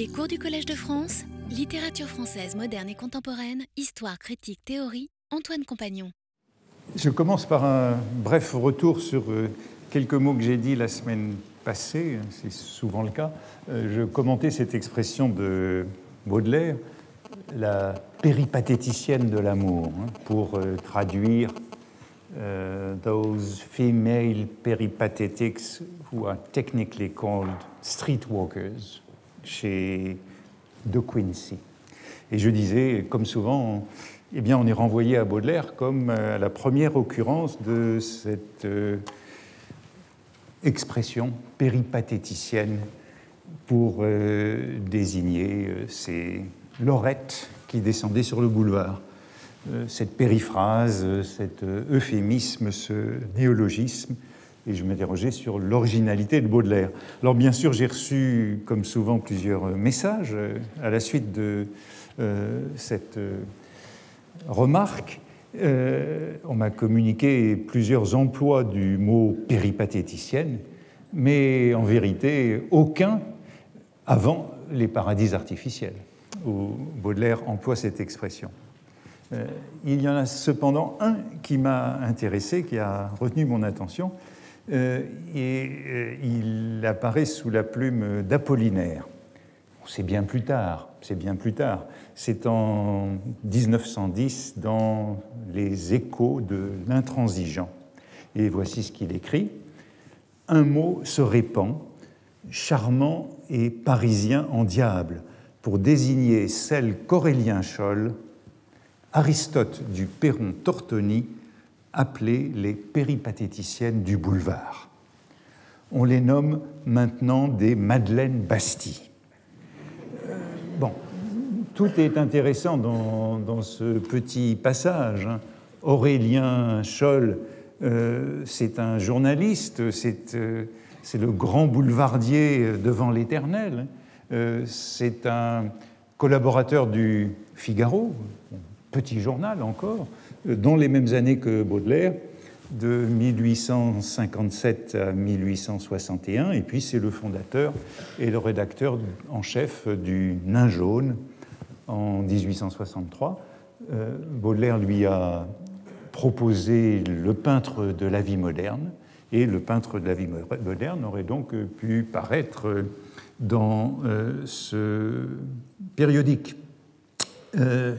Les cours du Collège de France, littérature française moderne et contemporaine, histoire, critique, théorie, Antoine Compagnon. Je commence par un bref retour sur euh, quelques mots que j'ai dit la semaine passée, c'est souvent le cas. Euh, je commentais cette expression de Baudelaire, la péripatéticienne de l'amour, hein, pour euh, traduire those female peripatetics who are technically called streetwalkers chez De Quincy. Et je disais, comme souvent, eh bien, on est renvoyé à Baudelaire comme à la première occurrence de cette euh, expression péripatéticienne pour euh, désigner euh, ces lorettes qui descendaient sur le boulevard. cette périphrase, cet euphémisme, ce néologisme et je m'interrogeais sur l'originalité de Baudelaire. Alors bien sûr, j'ai reçu, comme souvent, plusieurs messages euh, à la suite de euh, cette euh, remarque. on m'a communiqué plusieurs emplois du mot péripatéticienne, mais en vérité, aucun avant les paradis artificiels, où Baudelaire emploie cette expression. il y en a cependant un qui m'a intéressé, qui a retenu mon attention, et euh, il apparaît sous la plume d'Apollinaire. C'est bien plus tard, c'est bien plus tard. C'est en 1910 dans les échos de l'intransigeant. Et voici ce qu'il écrit. Un mot se répand, charmant et parisien en diable, pour désigner celle qu'Aurélien Scholl, Aristote du Perron Tortoni, appelées les péripatéticiennes du boulevard. On les nomme maintenant des Madeleine Bastille. Euh, bon, tout est intéressant dans, ce petit passage. Hein. Aurélien Scholl, euh, c'est un journaliste, euh, c'est le grand boulevardier devant l'éternel. c'est un collaborateur du Figaro, petit journal encore, dans les mêmes années que Baudelaire, de 1857 à 1861, et puis c'est le fondateur et le rédacteur en chef du Nain jaune en 1863. Euh, Baudelaire lui a proposé le peintre de la vie moderne, et le peintre de la vie moderne aurait donc pu paraître dans euh, ce périodique. Euh,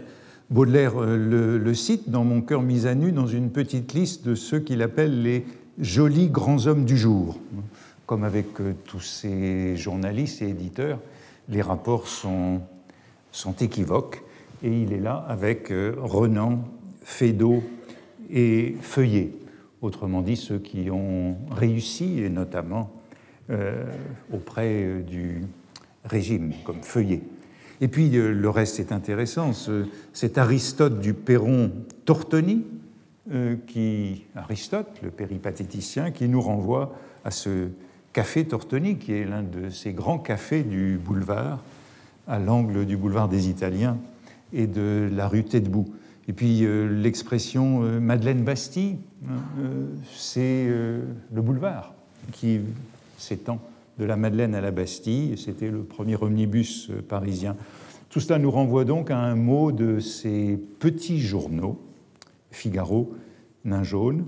Baudelaire euh, le, cite dans Mon cœur mis à nu dans une petite liste de ceux qu'il appelle les jolis grands hommes du jour. Comme avec euh, tous ces journalistes et éditeurs, les rapports sont, sont équivoques et il est là avec euh, Renan, Feydeau et Feuillet, autrement dit ceux qui ont réussi, et notamment auprès du régime, comme Feuillet. Et puis euh, le reste est intéressant. C'est Aristote du Perron Tortoni, euh, qui, Aristote, le péripatéticien, qui nous renvoie à ce café Tortoni, qui est l'un de ces grands cafés du boulevard, à l'angle du boulevard des Italiens et de la rue Tête-Bout. Et puis euh, l'expression Madeleine Bastille, hein, c'est le boulevard qui s'étend de la Madeleine à la Bastille. C'était le premier omnibus euh, parisien. Tout cela nous renvoie donc à un mot de ces petits journaux, Figaro, Nain jaune.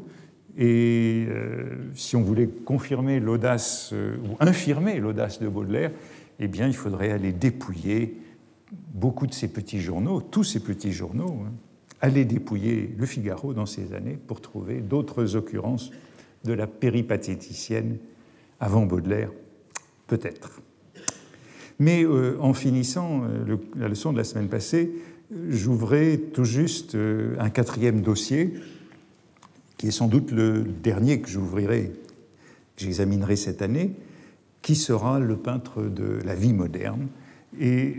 Et euh, si on voulait confirmer l'audace euh, ou infirmer l'audace de Baudelaire, eh bien, il faudrait aller dépouiller beaucoup de ces petits journaux, tous ces petits journaux, hein, aller dépouiller le Figaro dans ces années pour trouver d'autres occurrences de la péripatéticienne avant Baudelaire peut-être. Mais euh, en finissant euh, la leçon de la semaine passée, j'ouvrais tout juste euh, un quatrième dossier, qui est sans doute le dernier que j'ouvrirai, que j'examinerai cette année, qui sera le peintre de la vie moderne. Et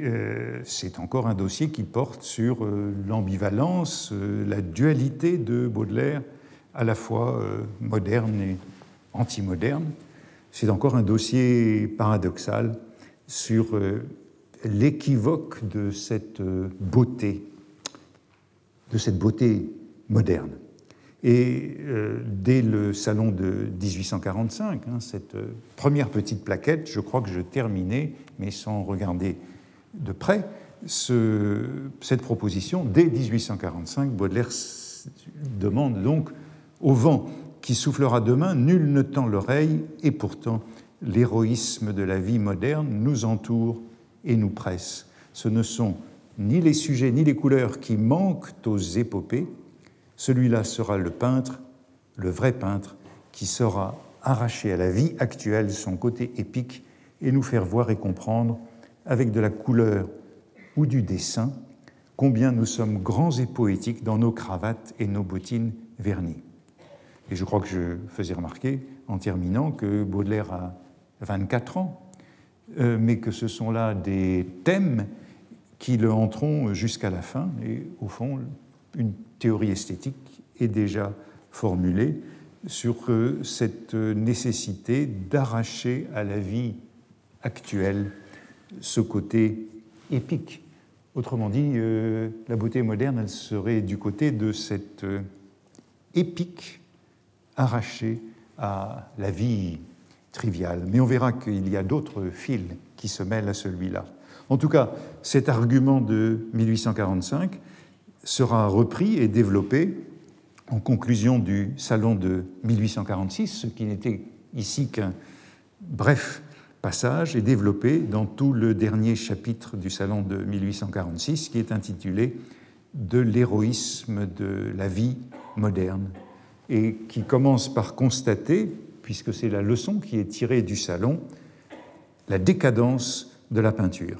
c'est encore un dossier qui porte sur l'ambivalence, la dualité de Baudelaire, à la fois moderne et anti-moderne c'est encore un dossier paradoxal sur euh, l'équivoque de cette euh, beauté, de cette beauté moderne. Et euh, dès le salon de 1845, hein, cette première petite plaquette, je crois que je terminais, mais sans regarder de près cette proposition. Dès 1845, Baudelaire demande donc au vent qui soufflera demain, nul ne tend l'oreille, et pourtant l'héroïsme de la vie moderne nous entoure et nous presse. Ce ne sont ni les sujets ni les couleurs qui manquent aux épopées, celui-là sera le peintre, le vrai peintre, qui saura arracher à la vie actuelle son côté épique et nous faire voir et comprendre, avec de la couleur ou du dessin, combien nous sommes grands et poétiques dans nos cravates et nos bottines vernies. Et je crois que je faisais remarquer, en terminant, que Baudelaire a 24 ans, euh, mais que ce sont là des thèmes qui le hanteront jusqu'à la fin. Et au fond, une théorie esthétique est déjà formulée sur euh, cette nécessité d'arracher à la vie actuelle ce côté épique. Autrement dit, euh, la beauté moderne, elle serait du côté de cette épique arrachée à la vie trivial. Mais on verra qu'il y a d'autres fils qui se mêlent à celui-là. En tout cas, cet argument de 1845 sera repris et développé en conclusion du salon de 1846, ce qui n'était ici qu'un bref passage, et développé dans tout le dernier chapitre du salon de 1846, qui est intitulé De l'héroïsme de la vie moderne, et qui commence par constater puisque c'est la leçon qui est tirée du salon, la décadence de la peinture.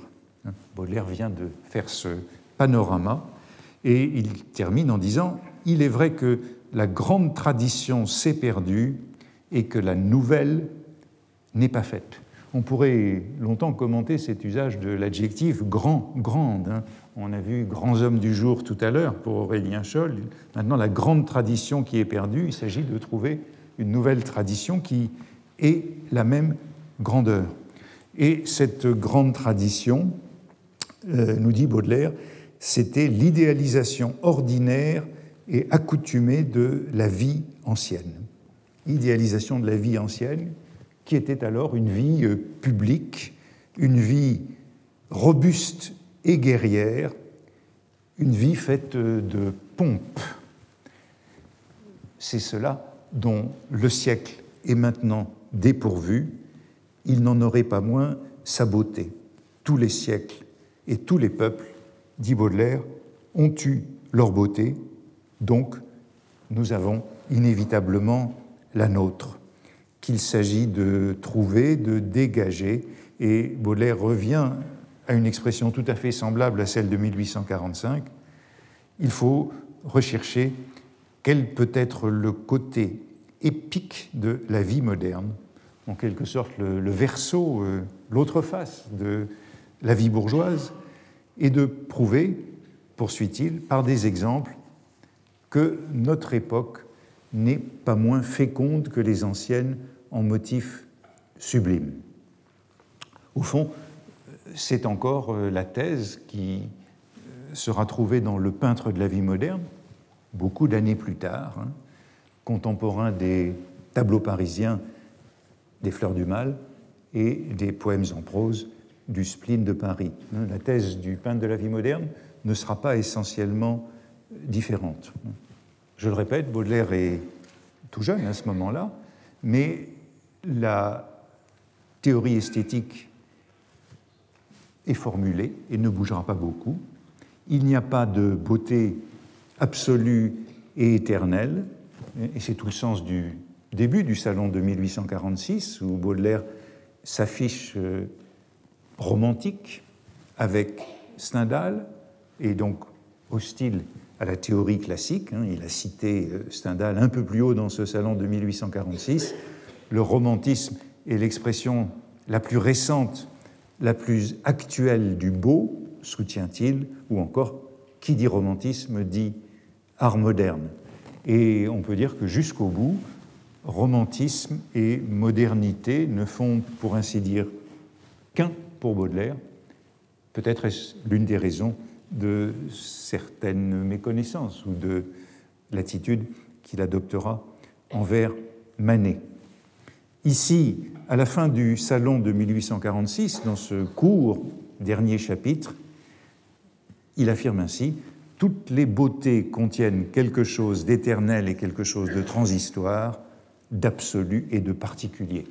Baudelaire vient de faire ce panorama et il termine en disant Il est vrai que la grande tradition s'est perdue et que la nouvelle n'est pas faite. On pourrait longtemps commenter cet usage de l'adjectif grand, grande. On a vu grands hommes du jour tout à l'heure pour Aurélien Scholl. Maintenant, la grande tradition qui est perdue, il s'agit de trouver une nouvelle tradition qui est la même grandeur. Et cette grande tradition, euh, nous dit Baudelaire, c'était l'idéalisation ordinaire et accoutumée de la vie ancienne. Idéalisation de la vie ancienne, qui était alors une vie euh, publique, une vie robuste et guerrière, une vie faite de pompe. C'est cela dont le siècle est maintenant dépourvu, il n'en aurait pas moins sa beauté. Tous les siècles et tous les peuples, dit Baudelaire, ont eu leur beauté, donc nous avons inévitablement la nôtre, qu'il s'agit de trouver, de dégager, et Baudelaire revient à une expression tout à fait semblable à celle de 1845, il faut rechercher quel peut être le côté épique de la vie moderne, en quelque sorte le, verso, euh, l'autre face de la vie bourgeoise, et de prouver, poursuit-il, par des exemples, que notre époque n'est pas moins féconde que les anciennes en motifs sublimes. Au fond, c'est encore euh, la thèse qui euh, sera trouvée dans Le peintre de la vie moderne, beaucoup d'années plus tard, hein, contemporain des tableaux parisiens des Fleurs du Mal et des poèmes en prose du spleen de Paris. La thèse du peintre de la vie moderne ne sera pas essentiellement différente. Je le répète, Baudelaire est tout jeune à ce moment-là, mais la théorie esthétique est formulée et ne bougera pas beaucoup. Il n'y a pas de beauté absolue et éternelle, et c'est tout le sens du début du salon de 1846, où Baudelaire s'affiche euh, romantique avec Stendhal, et donc hostile à la théorie classique. Hein. Il a cité euh, Stendhal un peu plus haut dans ce salon de 1846. Le romantisme est l'expression la plus récente, la plus actuelle du beau, soutient-il, ou encore, qui dit romantisme dit art moderne. Et on peut dire que jusqu'au bout, romantisme et modernité ne font, pour ainsi dire, qu'un pour Baudelaire. Peut-être est-ce l'une des raisons de certaines méconnaissances ou de l'attitude qu'il adoptera envers Manet. Ici, à la fin du salon de 1846, dans ce court dernier chapitre, il affirme ainsi Toutes les beautés contiennent quelque chose d'éternel et quelque chose de transitoire, d'absolu et de particulier.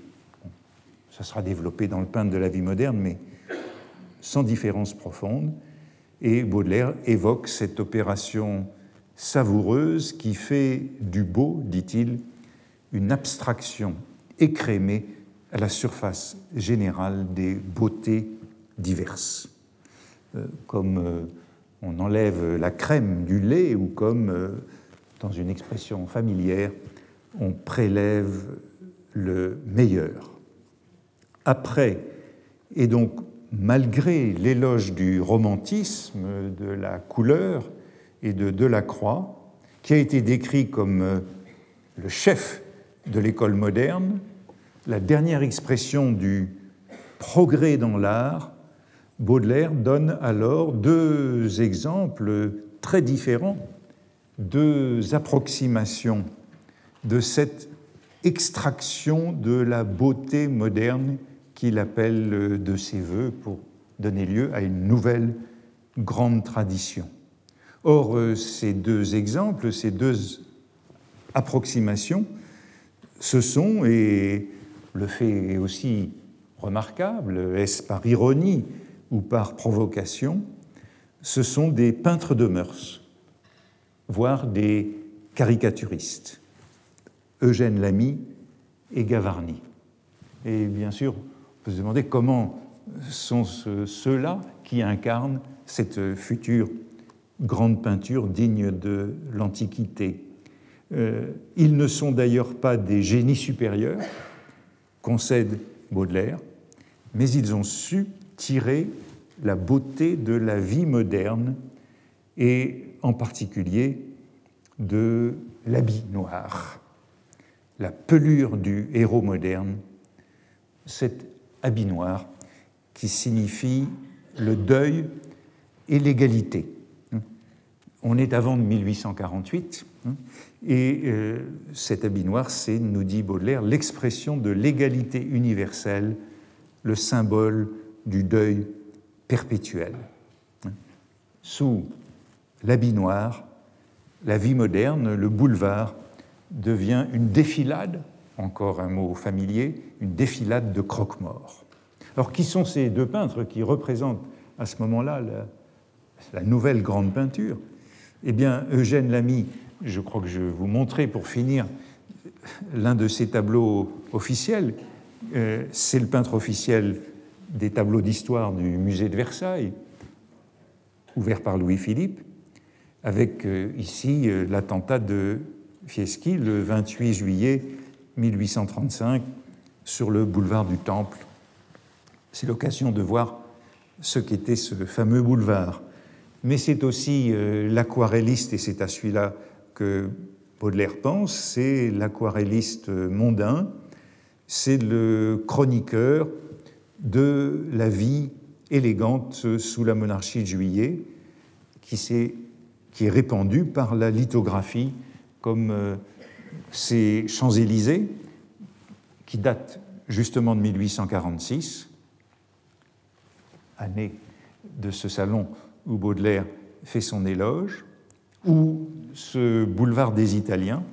Ça sera développé dans le peintre de la vie moderne, mais sans différence profonde. Et Baudelaire évoque cette opération savoureuse qui fait du beau, dit-il, une abstraction écrémée à la surface générale des beautés diverses. Euh, comme euh, on enlève la crème du lait ou comme, euh, dans une expression familière, on prélève le meilleur. Après, et donc malgré l'éloge du romantisme, de la couleur et de Delacroix, qui a été décrit comme le chef de l'école moderne, la dernière expression du progrès dans l'art, Baudelaire donne alors deux exemples très différents, deux approximations de cette extraction de la beauté moderne qu'il appelle de ses voeux pour donner lieu à une nouvelle grande tradition. Or, ces deux exemples, ces deux approximations, ce sont, et le fait est aussi remarquable, est-ce par ironie ou par provocation, ce sont des peintres de mœurs, voire des caricaturistes, Eugène Lamy et Gavarni. Et bien sûr, on peut se demander comment sont ceux-là qui incarnent cette future grande peinture digne de l'Antiquité. Euh, ils ne sont d'ailleurs pas des génies supérieurs, concède Baudelaire, mais ils ont su tirer la beauté de la vie moderne et en particulier de l'habit noir, la pelure du héros moderne, cet habit noir qui signifie le deuil et l'égalité. On est avant 1848 et euh, cet habit noir, c'est, nous dit Baudelaire, l'expression de l'égalité universelle, le symbole du deuil perpétuel. Sous l'habit noir, la vie moderne, le boulevard, devient une défilade, encore un mot familier, une défilade de croque-morts. Alors qui sont ces deux peintres qui représentent à ce moment-là la, nouvelle grande peinture? Eh bien, Eugène Lamy je crois que je vais vous montrer pour finir l'un de ces tableaux officiels. Euh, c'est le peintre officiel des tableaux d'histoire du musée de Versailles, ouvert par Louis-Philippe, avec euh, ici euh, l'attentat de Fieschi le 28 juillet 1835 sur le boulevard du Temple. C'est l'occasion de voir ce qu'était ce fameux boulevard. Mais c'est aussi l'aquarelliste, et c'est à celui-là que Baudelaire pense, c'est l'aquarelliste mondain, c'est le chroniqueur de la vie élégante sous la monarchie de Juillet, qui, est, qui est répandue par la lithographie, comme euh, ces Champs-Élysées, qui datent justement de 1846, année de ce salon où Baudelaire fait son éloge, où ce boulevard des Italiens,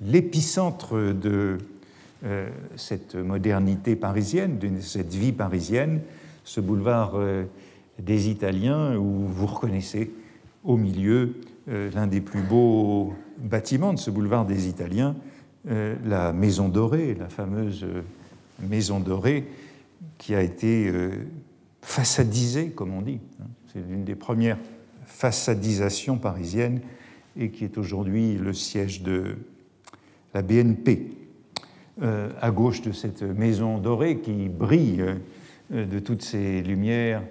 l'épicentre de euh, cette modernité parisienne, de cette vie parisienne, ce boulevard euh, des Italiens où vous reconnaissez au milieu euh, l'un des plus beaux bâtiments de ce boulevard des Italiens, la Maison Dorée, la fameuse Maison Dorée qui a été façadisée, comme on dit. C'est l'une des premières façadisation parisienne et qui est aujourd'hui le siège de la BNP. Euh, à gauche de cette maison dorée qui brille euh, de toutes ces lumières,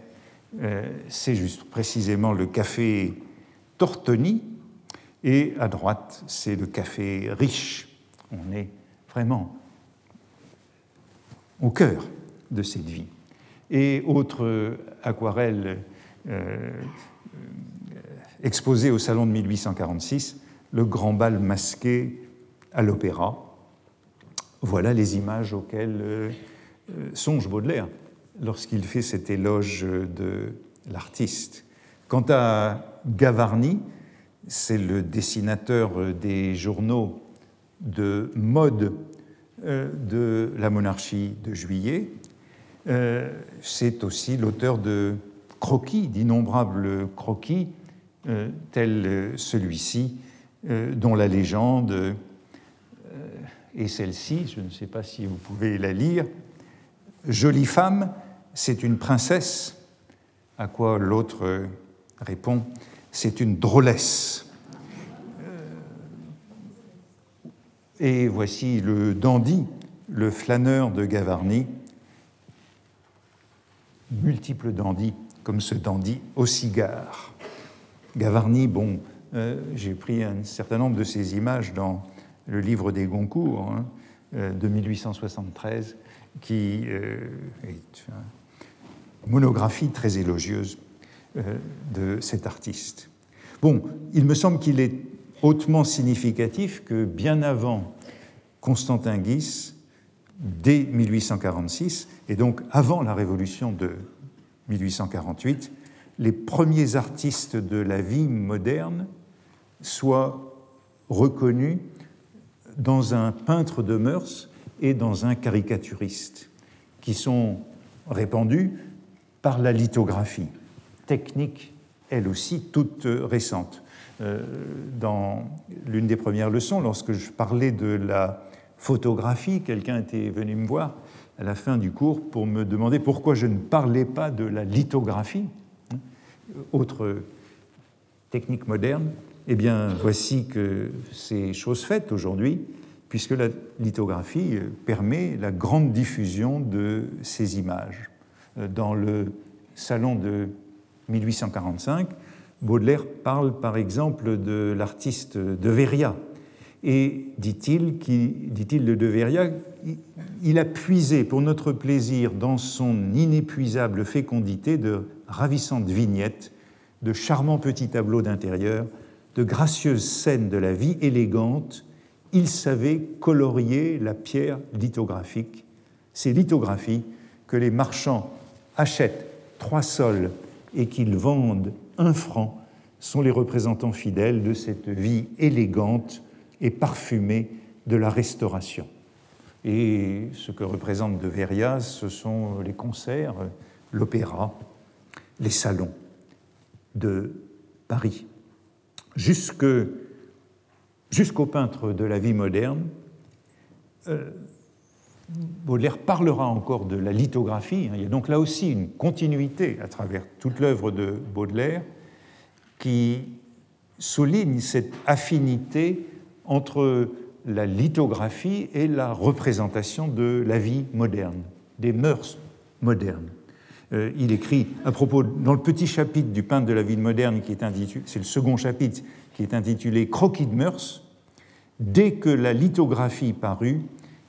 euh, c'est juste précisément le café Tortoni, et à droite, c'est le café Riche. On est vraiment au cœur de cette vie. Et autre aquarelle exposé au Salon de 1846, le grand bal masqué à l'opéra. Voilà les images auxquelles euh, euh, songe Baudelaire lorsqu'il fait cet éloge de l'artiste. Quant à Gavarni, c'est le dessinateur des journaux de mode euh, de la monarchie de Juillet. Euh, c'est aussi l'auteur de croquis, d'innombrables croquis, euh, tels celui-ci, dont la légende est celle-ci, je ne sais pas si vous pouvez la lire. Jolie femme, c'est une princesse, à quoi l'autre répond, c'est une drôlesse. Et voici le dandy, le flâneur de Gavarni, multiples dandys, comme ce dandy au cigare. Gavarni, bon, euh, j'ai pris un certain nombre de ces images dans le livre des Goncourt hein, euh, de 1873, qui euh, est une monographie très élogieuse de cet artiste. Bon, il me semble qu'il est hautement significatif que bien avant Constantin Guis, dès 1846, et donc avant la Révolution de 1848, les premiers artistes de la vie moderne soient reconnus dans un peintre de mœurs et dans un caricaturiste, qui sont répandus par la lithographie, technique elle aussi toute récente. Euh, dans l'une des premières leçons, lorsque je parlais de la photographie, quelqu'un était venu me voir à la fin du cours pour me demander pourquoi je ne parlais pas de la lithographie, autre technique moderne. Eh bien, voici que c'est chose faite aujourd'hui, puisque la lithographie permet la grande diffusion de ces images. Euh, dans le salon de 1845, Baudelaire parle par exemple de l'artiste de Veria. Et dit-il, dit-il de De il a puisé pour notre plaisir dans son inépuisable fécondité de ravissantes vignettes, de charmants petits tableaux d'intérieur, de gracieuses scènes de la vie élégante. Il savait colorier la pierre lithographique. Ces lithographies que les marchands achètent trois sols et qu'ils vendent un franc sont les représentants fidèles de cette vie élégante et parfumée de la Restauration. Et ce que représente de Verias, ce sont les concerts, l'opéra, les salons de Paris. Jusqu'au peintre de la vie moderne, euh, Baudelaire parlera encore de la lithographie. Il y a donc là aussi une continuité à travers toute l'œuvre de Baudelaire qui souligne cette affinité entre la lithographie et la représentation de la vie moderne, des mœurs modernes. Euh, il écrit à propos, dans le petit chapitre du peintre de la vie moderne, qui est intitulé, c'est le second chapitre, qui est intitulé Croquis de mœurs, dès que la lithographie parut,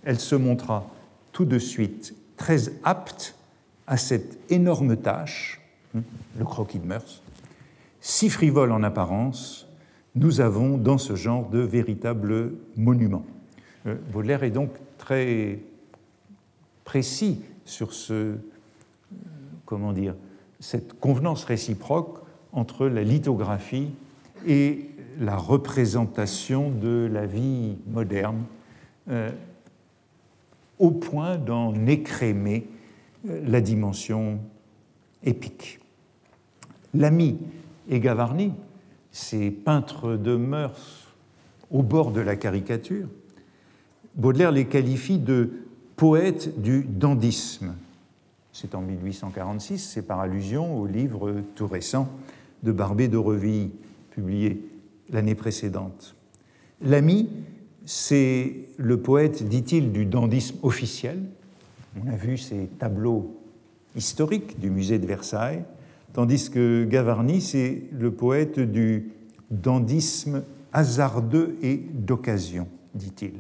elle se montra tout de suite très apte à cette énorme tâche, hein, le croquis de mœurs, si frivole en apparence, nous avons dans ce genre de véritables monuments. Euh, Baudelaire est donc très précis sur ce, comment dire, cette convenance réciproque entre la lithographie et la représentation de la vie moderne, euh, au point d'en écrémer euh, la dimension épique. L'ami et Gavarni, ces peintres de mœurs au bord de la caricature, Baudelaire les qualifie de poètes du dandisme. C'est en 1846, c'est par allusion au livre tout récent de Barbé de Reville, publié l'année précédente. L'ami, c'est le poète, dit-il, du dandisme officiel. On a vu ces tableaux historiques du musée de Versailles, tandis que Gavarni, c'est le poète du dandisme hasardeux et d'occasion, dit-il.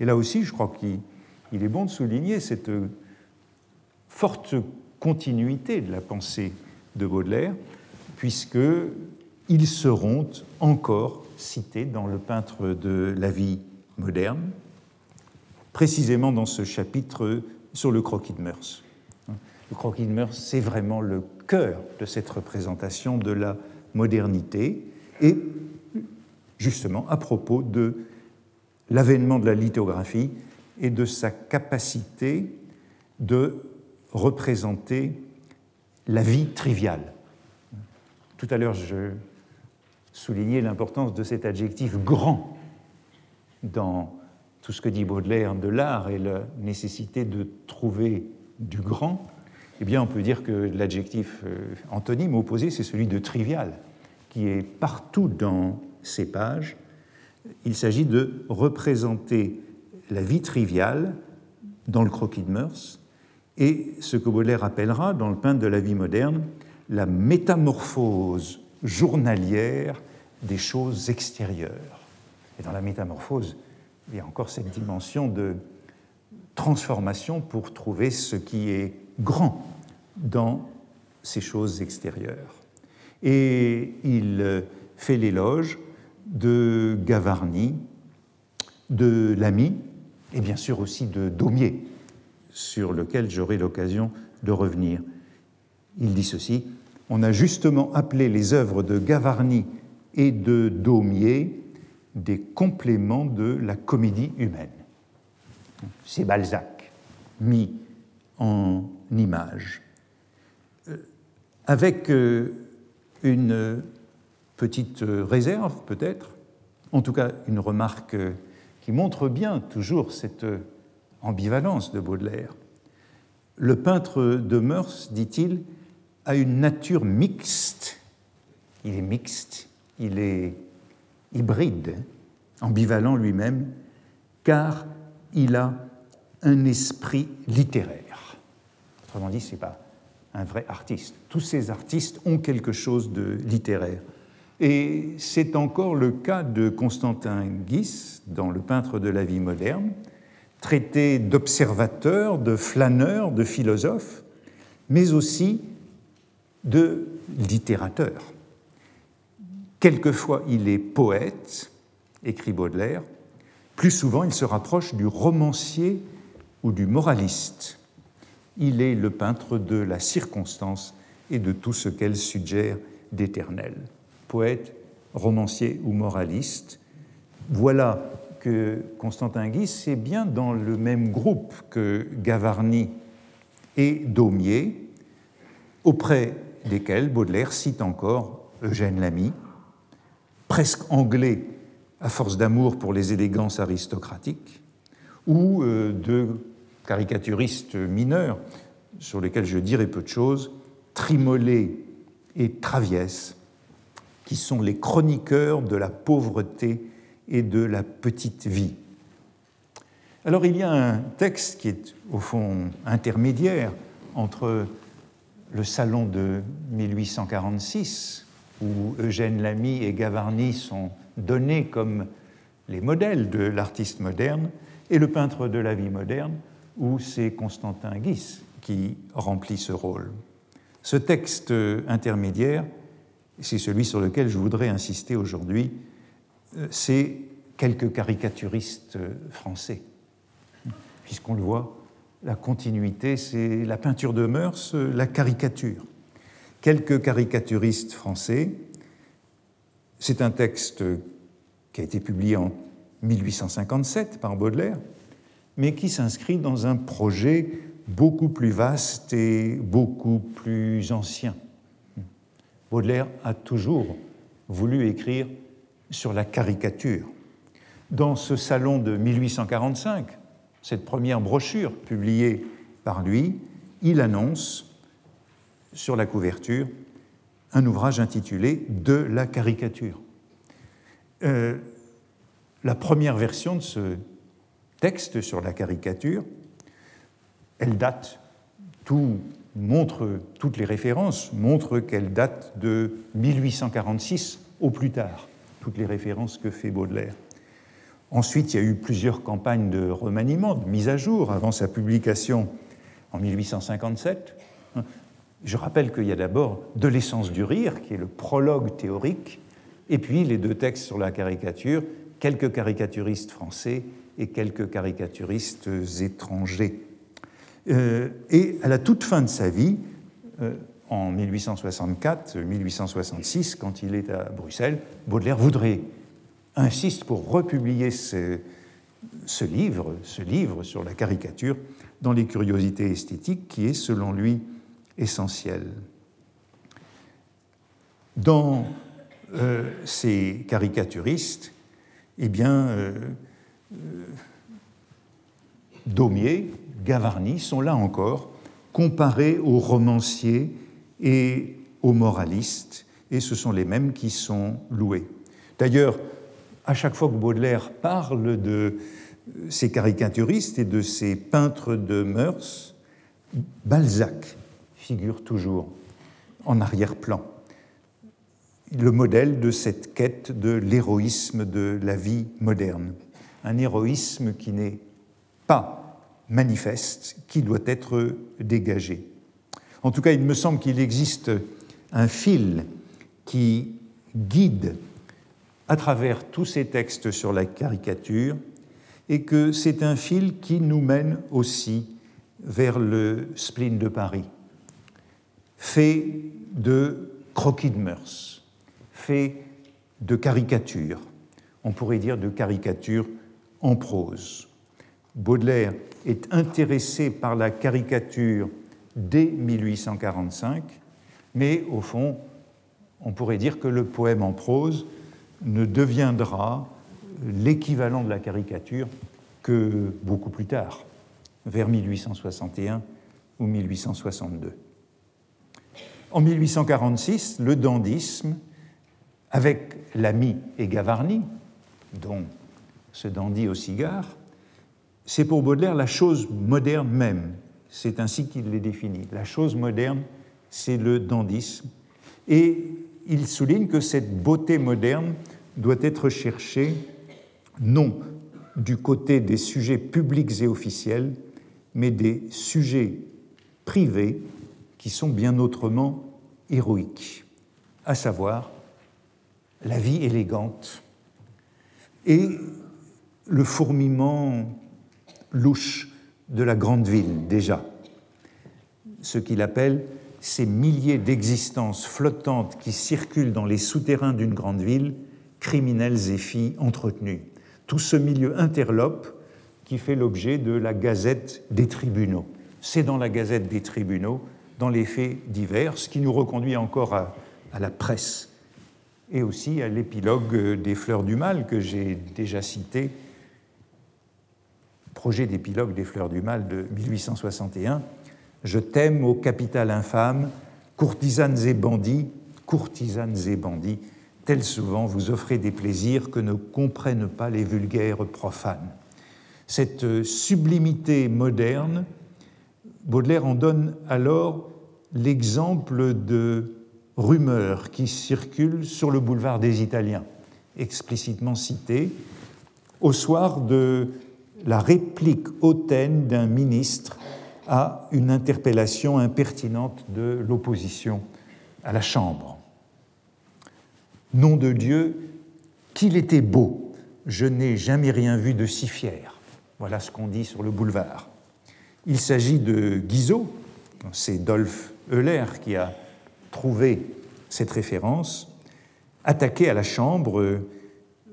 Et là aussi, je crois qu'il est bon de souligner cette forte continuité de la pensée de Baudelaire, puisqu'ils seront encore cités dans le peintre de la vie moderne, précisément dans ce chapitre sur le croquis de mœurs. Le croquis c'est vraiment le cœur de cette représentation de la modernité, et justement à propos de l'avènement de la lithographie et de sa capacité de représenter la vie triviale. Tout à l'heure, je soulignais l'importance de cet adjectif grand dans tout ce que dit Baudelaire de l'art et la nécessité de trouver du grand. Eh bien, on peut dire que l'adjectif euh, antonyme opposé, c'est celui de trivial, qui est partout dans ces pages. Il s'agit de représenter la vie triviale dans le croquis de mœurs et ce que Baudelaire appellera, dans le peintre de la vie moderne, la métamorphose journalière des choses extérieures. Et dans la métamorphose, il y a encore cette dimension de transformation pour trouver ce qui est grand dans ces choses extérieures. Et il fait l'éloge de Gavarni, de Lamy et bien sûr aussi de Daumier, sur lequel j'aurai l'occasion de revenir. Il dit ceci On a justement appelé les œuvres de Gavarni et de Daumier des compléments de la comédie humaine. C'est Balzac mis en Euh, avec euh, une petite réserve peut-être, en tout cas une remarque qui montre bien toujours cette ambivalence de Baudelaire. Le peintre de mœurs, dit-il, a une nature mixte. Il est mixte, il est hybride, ambivalent lui-même, car il a un esprit littéraire. Autrement dit, ce n'est pas un vrai artiste. Tous ces artistes ont quelque chose de littéraire. Et c'est encore le cas de Constantin Guis dans Le peintre de la vie moderne, traité d'observateur, de flâneur, de philosophe, mais aussi de littérateur. Quelquefois, il est poète, écrit Baudelaire, plus souvent, il se rapproche du romancier ou du moraliste. Il est le peintre de la circonstance et de tout ce qu'elle suggère d'éternel. Poète, romancier ou moraliste, voilà que Constantin Guis c'est bien dans le même groupe que Gavarni et Daumier, auprès desquels Baudelaire cite encore Eugène Lamy, presque anglais à force d'amour pour les élégances aristocratiques, ou euh, deux caricaturistes mineurs sur lesquels je dirai peu de choses, Trimolet et Traviès, qui sont les chroniqueurs de la pauvreté et de la petite vie. Alors il y a un texte qui est au fond intermédiaire entre le salon de 1846, où Eugène Lamy et Gavarni sont donnés comme les modèles de l'artiste moderne, et le peintre de la vie moderne, où c'est Constantin Guis qui remplit ce rôle. Ce texte intermédiaire, c'est celui sur lequel je voudrais insister aujourd'hui, euh, c'est quelques caricaturistes français. Puisqu'on le voit, la continuité, c'est la peinture de mœurs, la caricature. Quelques caricaturistes français. C'est un texte qui a été publié en 1857 par Baudelaire, mais qui s'inscrit dans un projet beaucoup plus vaste et beaucoup plus ancien. Baudelaire a toujours voulu écrire sur la caricature. Dans ce salon de 1845, cette première brochure publiée par lui, il annonce sur la couverture un ouvrage intitulé De la caricature. Euh, la première version de ce texte sur la caricature, elle date, tout montre, toutes les références montrent qu'elle date de 1846 au plus tard toutes les références que fait Baudelaire. Ensuite, il y a eu plusieurs campagnes de remaniement, de mise à jour avant sa publication en 1857. Je rappelle qu'il y a d'abord De l'essence du rire, qui est le prologue théorique, et puis les deux textes sur la caricature, quelques caricaturistes français et quelques caricaturistes étrangers. et à la toute fin de sa vie, en 1864-1866, quand il est à Bruxelles, Baudelaire voudrait, insiste pour republier ce, livre, ce livre sur la caricature dans les curiosités esthétiques, qui est, selon lui, essentiel. Dans euh, ces caricaturistes, eh bien, euh, euh, Daumier, Gavarni sont là encore comparés aux romanciers et aux moralistes, et ce sont les mêmes qui sont loués. D'ailleurs, à chaque fois que Baudelaire parle de ces caricaturistes et de ces peintres de mœurs, Balzac figure toujours en arrière-plan. Le modèle de cette quête de l'héroïsme de la vie moderne. Un héroïsme qui n'est pas manifeste, qui doit être dégagé. En tout cas, il me semble qu'il existe un fil qui guide à travers tous ces textes sur la caricature et que c'est un fil qui nous mène aussi vers le spleen de Paris, fait de croquis de mœurs, fait de caricatures, on pourrait dire de caricatures en prose. Baudelaire est intéressé par la caricature dès 1845, mais au fond, on pourrait dire que le poème en prose ne deviendra l'équivalent de la caricature que beaucoup plus tard, vers 1861 ou 1862. En 1846, le dandysme, avec l'ami et Gavarni, dont ce dandy au cigare, c'est pour Baudelaire la chose moderne même, c'est ainsi qu'il les définit. La chose moderne, c'est le dandysme. Et il souligne que cette beauté moderne doit être cherchée non du côté des sujets publics et officiels, mais des sujets privés qui sont bien autrement héroïques, à savoir la vie élégante et le fourmillement louche de la grande ville déjà, ce qu'il appelle ces milliers d'existences flottantes qui circulent dans les souterrains d'une grande ville, criminels et filles entretenues. Tout ce milieu interlope qui fait l'objet de la Gazette des tribunaux. C'est dans la Gazette des tribunaux, dans les faits divers, ce qui nous reconduit encore à, à la presse et aussi à l'épilogue des Fleurs du Mal que j'ai déjà cité projet d'épilogue des Fleurs du Mal de 1861. Je t'aime, ô capitale infâme, courtisanes et bandits, courtisanes et bandits, tels souvent vous offrez des plaisirs que ne comprennent pas les vulgaires profanes. Cette sublimité moderne, Baudelaire en donne alors l'exemple de rumeurs qui circulent sur le boulevard des Italiens, explicitement citées, au soir de la réplique hautaine d'un ministre à une interpellation impertinente de l'opposition à la Chambre. Nom de Dieu, qu'il était beau, je n'ai jamais rien vu de si fier. Voilà ce qu'on dit sur le boulevard. Il s'agit de Guizot, c'est Dolph Euler qui a trouvé cette référence, attaqué à la Chambre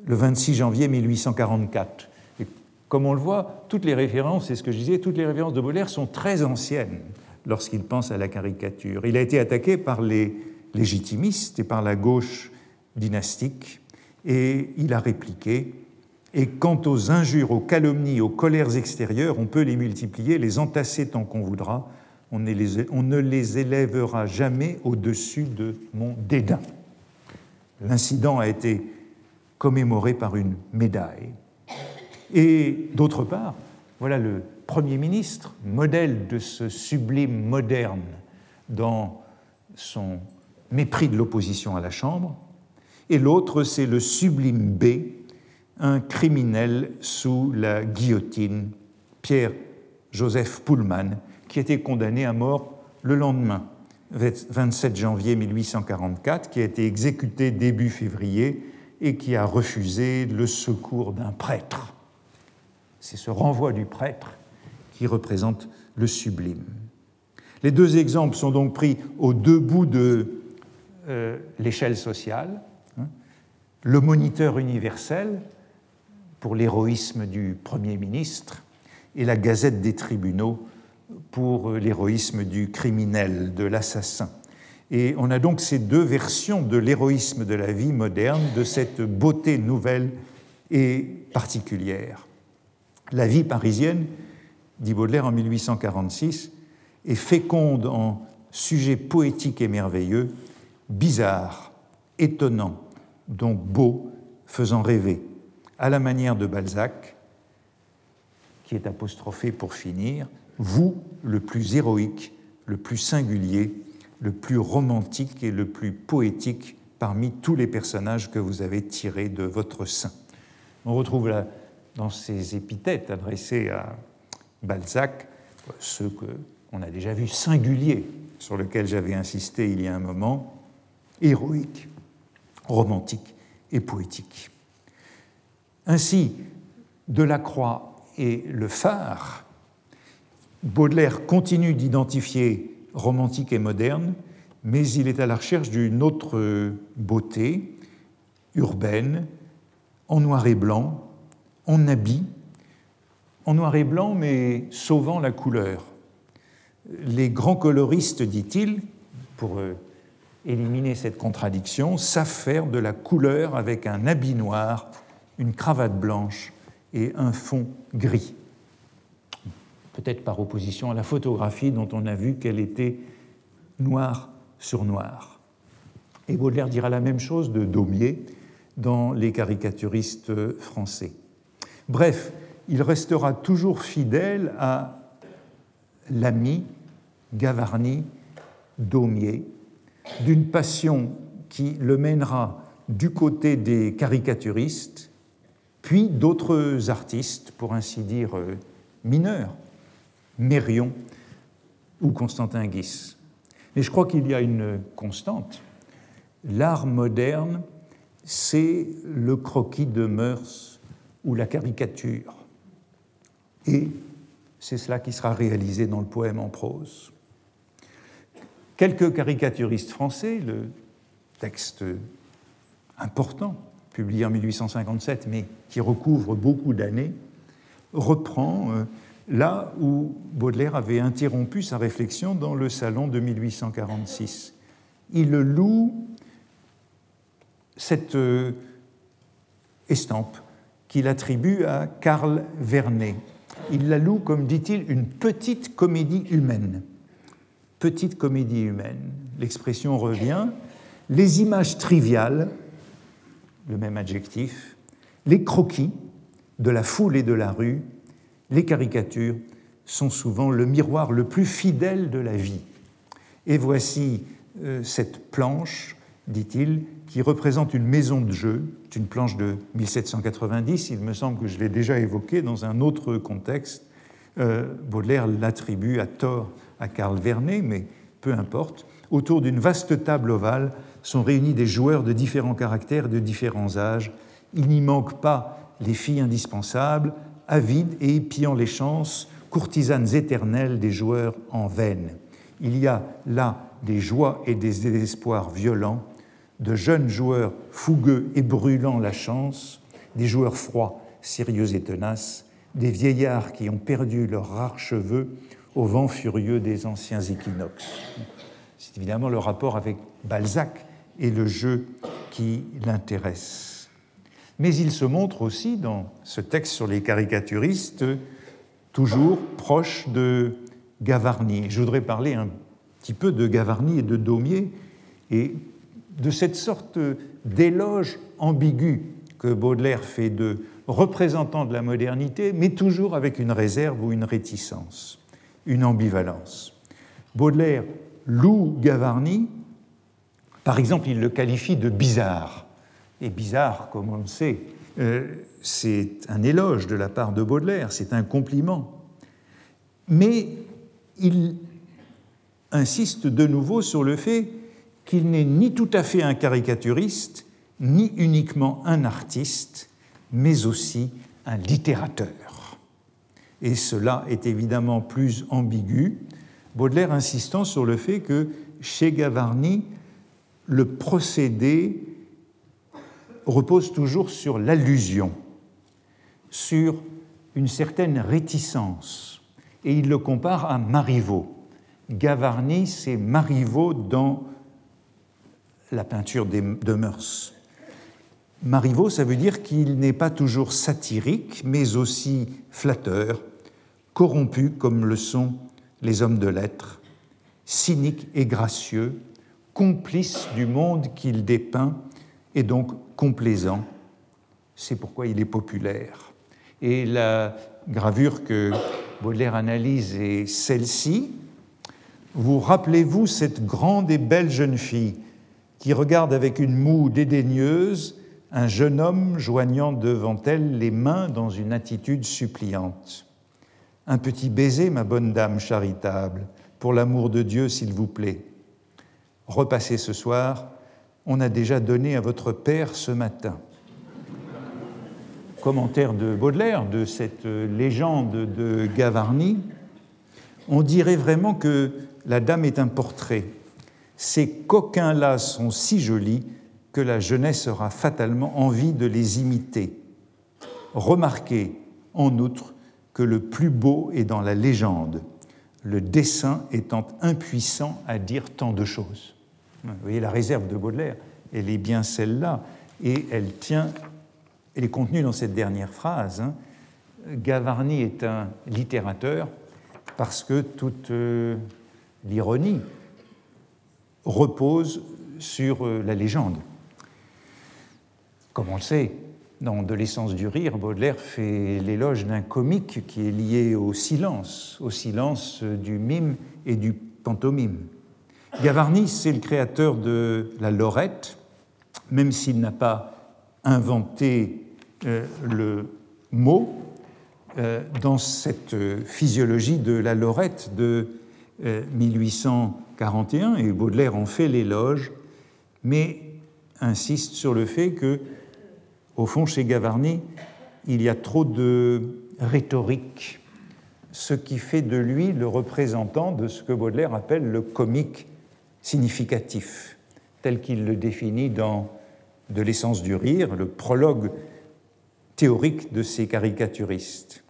le 26 janvier 1844 comme on le voit, toutes les références, c'est ce que je disais, toutes les références de Baudelaire sont très anciennes lorsqu'il pense à la caricature. Il a été attaqué par les légitimistes et par la gauche dynastique, et il a répliqué. Et quant aux injures, aux calomnies, aux colères extérieures, on peut les multiplier, les entasser tant qu'on voudra, on ne les, on ne les élèvera jamais au-dessus de mon dédain. L'incident a été commémoré par une médaille. Et d'autre part, voilà le Premier ministre, modèle de ce sublime moderne dans son mépris de l'opposition à la Chambre, et l'autre, c'est le sublime B, un criminel sous la guillotine, Pierre-Joseph Pullman, qui été condamné à mort le lendemain, 27 janvier 1844, qui a été exécuté début février et qui a refusé le secours d'un prêtre c'est ce renvoi du prêtre qui représente le sublime. Les deux exemples sont donc pris aux deux bouts de euh, l'échelle sociale. Hein. Le moniteur universel pour l'héroïsme du Premier ministre et la Gazette des tribunaux pour l'héroïsme du criminel, de l'assassin. Et on a donc ces deux versions de l'héroïsme de la vie moderne, de cette beauté nouvelle et particulière. La vie parisienne, dit Baudelaire en 1846, est féconde en sujets poétiques et merveilleux, bizarres, étonnants, donc beaux, faisant rêver, à la manière de Balzac, qui est apostrophé pour finir, vous, le plus héroïque, le plus singulier, le plus romantique et le plus poétique parmi tous les personnages que vous avez tirés de votre sein. On retrouve là, dans ces épithètes adressées à Balzac ceux qu'on a déjà vus singuliers, sur lesquels j'avais insisté il y a un moment, héroïque, romantique et poétique. Ainsi, Delacroix et le phare, Baudelaire continue d'identifier romantique et moderne, mais il est à la recherche d'une autre beauté urbaine, en noir et blanc, en habit, en noir et blanc, mais sauvant la couleur. Les grands coloristes, dit-il, pour euh, éliminer cette contradiction, savent faire de la couleur avec un habit noir, une cravate blanche et un fond gris. Peut-être par opposition à la photographie dont on a vu qu'elle était noire sur noir. Et Baudelaire dira la même chose de Daumier dans Les caricaturistes français. Bref, il restera toujours fidèle à l'ami Gavarni Daumier, d'une passion qui le mènera du côté des caricaturistes, puis d'autres artistes, pour ainsi dire euh, mineurs, Mérion ou Constantin Guis. Mais je crois qu'il y a une constante. L'art moderne, c'est le croquis de mœurs ou la caricature. Et c'est cela qui sera réalisé dans le poème en prose. Quelques caricaturistes français, le texte important, publié en 1857, mais qui recouvre beaucoup d'années, reprend euh, là où Baudelaire avait interrompu sa réflexion dans le salon de 1846. Il loue cette euh, estampe qu'il attribue à Karl Vernet. Il la loue, comme dit-il, une petite comédie humaine. Petite comédie humaine. L'expression revient. Les images triviales, le même adjectif, les croquis de la foule et de la rue, les caricatures sont souvent le miroir le plus fidèle de la vie. Et voici euh, cette planche, dit-il, qui représente une maison de jeu, c'est une planche de 1790, il me semble que je l'ai déjà évoqué dans un autre contexte. Euh, Baudelaire l'attribue à tort à Karl Vernet, mais peu importe. Autour d'une vaste table ovale sont réunis des joueurs de différents caractères, de différents âges. Il n'y manque pas les filles indispensables, avides et épiant les chances, courtisanes éternelles des joueurs en veine. Il y a là des joies et des désespoirs violents, de jeunes joueurs fougueux et brûlant la chance, des joueurs froids, sérieux et tenaces, des vieillards qui ont perdu leurs rares cheveux au vent furieux des anciens équinoxes. C'est évidemment le rapport avec Balzac et le jeu qui l'intéresse. Mais il se montre aussi dans ce texte sur les caricaturistes toujours proche de Gavarni. Je voudrais parler un petit peu de Gavarni et de Daumier et de cette sorte d'éloge ambigu que Baudelaire fait de représentants de la modernité, mais toujours avec une réserve ou une réticence, une ambivalence. Baudelaire loue Gavarni, par exemple, il le qualifie de bizarre est bizarre, comme on le sait. Euh, c'est un éloge de la part de Baudelaire, c'est un compliment. Mais il insiste de nouveau sur le fait qu'il n'est ni tout à fait un caricaturiste, ni uniquement un artiste, mais aussi un littérateur. et cela est évidemment plus ambigu, Baudelaire insistant sur le fait que chez Gavarni, le procédé repose toujours sur l'allusion, sur une certaine réticence, et il le compare à Marivaux. Gavarni, c'est Marivaux dans la peinture de mœurs. Marivaux, ça veut dire qu'il n'est pas toujours satirique, mais aussi flatteur, corrompu comme le sont les hommes de lettres, cynique et gracieux, complice du monde qu'il dépeint et donc complaisant. C'est pourquoi il est populaire. Et la gravure que Baudelaire analyse est celle-ci. Vous rappelez-vous cette grande et belle jeune fille qui regarde avec une moue dédaigneuse un jeune homme joignant devant elle les mains dans une attitude suppliante. Un petit baiser, ma bonne dame charitable, pour l'amour de Dieu, s'il vous plaît. Repassez ce soir, on a déjà donné à votre père ce matin. Commentaire de Baudelaire de cette légende de Gavarni. On dirait vraiment que la dame est un portrait. Ces coquins-là sont si jolis que la jeunesse aura fatalement envie de les imiter. Remarquez en outre que le plus beau est dans la légende, le dessin étant impuissant à dire tant de choses. Vous voyez la réserve de Baudelaire, elle est bien celle-là, et elle tient, elle est contenue dans cette dernière phrase. Hein. Gavarni est un littérateur parce que toute euh, l'ironie repose sur euh, la légende. Comme on le sait, dans De l'essence du rire, Baudelaire fait l'éloge d'un comique qui est lié au silence, au silence du mime et du pantomime. Gavarni, c'est le créateur de la lorette, même s'il n'a pas inventé euh, le mot, euh, dans cette physiologie de la lorette de 1841, euh, et Baudelaire en fait l'éloge, mais insiste sur le fait que au fond, chez Gavarni, il y a trop de rhétorique, ce qui fait de lui le représentant de ce que Baudelaire appelle le comique significatif, tel qu'il le définit dans De l'essence du rire, le prologue théorique de ces caricaturistes.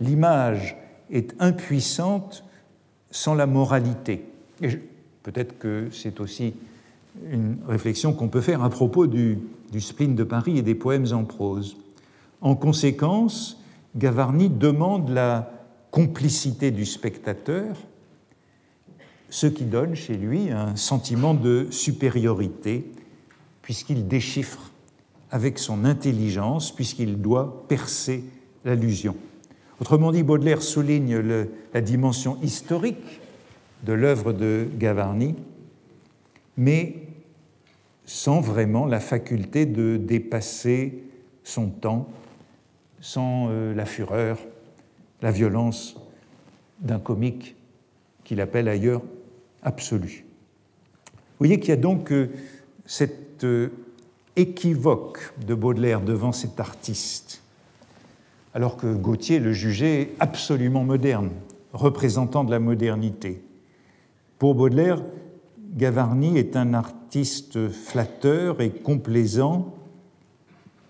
L'image est impuissante sans la moralité. Peut-être que c'est aussi une réflexion qu'on peut faire à propos du, du spleen de Paris et des poèmes en prose. En conséquence, Gavarni demande la complicité du spectateur, ce qui donne chez lui un sentiment de supériorité, puisqu'il déchiffre avec son intelligence, puisqu'il doit percer l'allusion. Autrement dit, Baudelaire souligne la dimension historique de l'œuvre de Gavarni, mais sans vraiment la faculté de dépasser son temps, sans euh, la fureur, la violence d'un comique qu'il appelle ailleurs absolu. Vous voyez qu'il y a donc euh, cet euh, équivoque de Baudelaire devant cet artiste, alors que Gautier le jugeait absolument moderne, représentant de la modernité. Pour Baudelaire, Gavarni est un artiste flatteur et complaisant,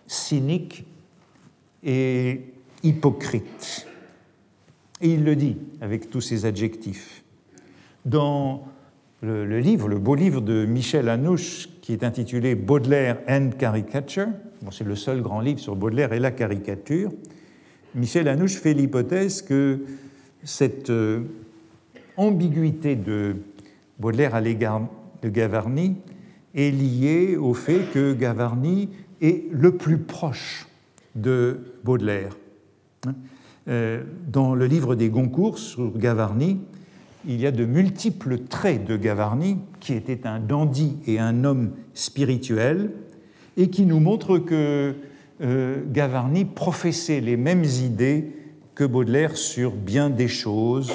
cynique et hypocrite. Et il le dit avec tous ses adjectifs. Dans le, livre, le beau livre de Michel Anouche, qui est intitulé Baudelaire and Caricature, c'est le seul grand livre sur Baudelaire et la caricature, Michel Anouche fait l'hypothèse que cette euh, ambiguïté de Baudelaire à l'égard de Gavarni est lié au fait que Gavarni est le plus proche de Baudelaire. Euh, dans le livre des Goncourt sur Gavarni, il y a de multiples traits de Gavarni, qui était un dandy et un homme spirituel, et qui nous montrent que Gavarni professait les mêmes idées que Baudelaire sur bien des choses,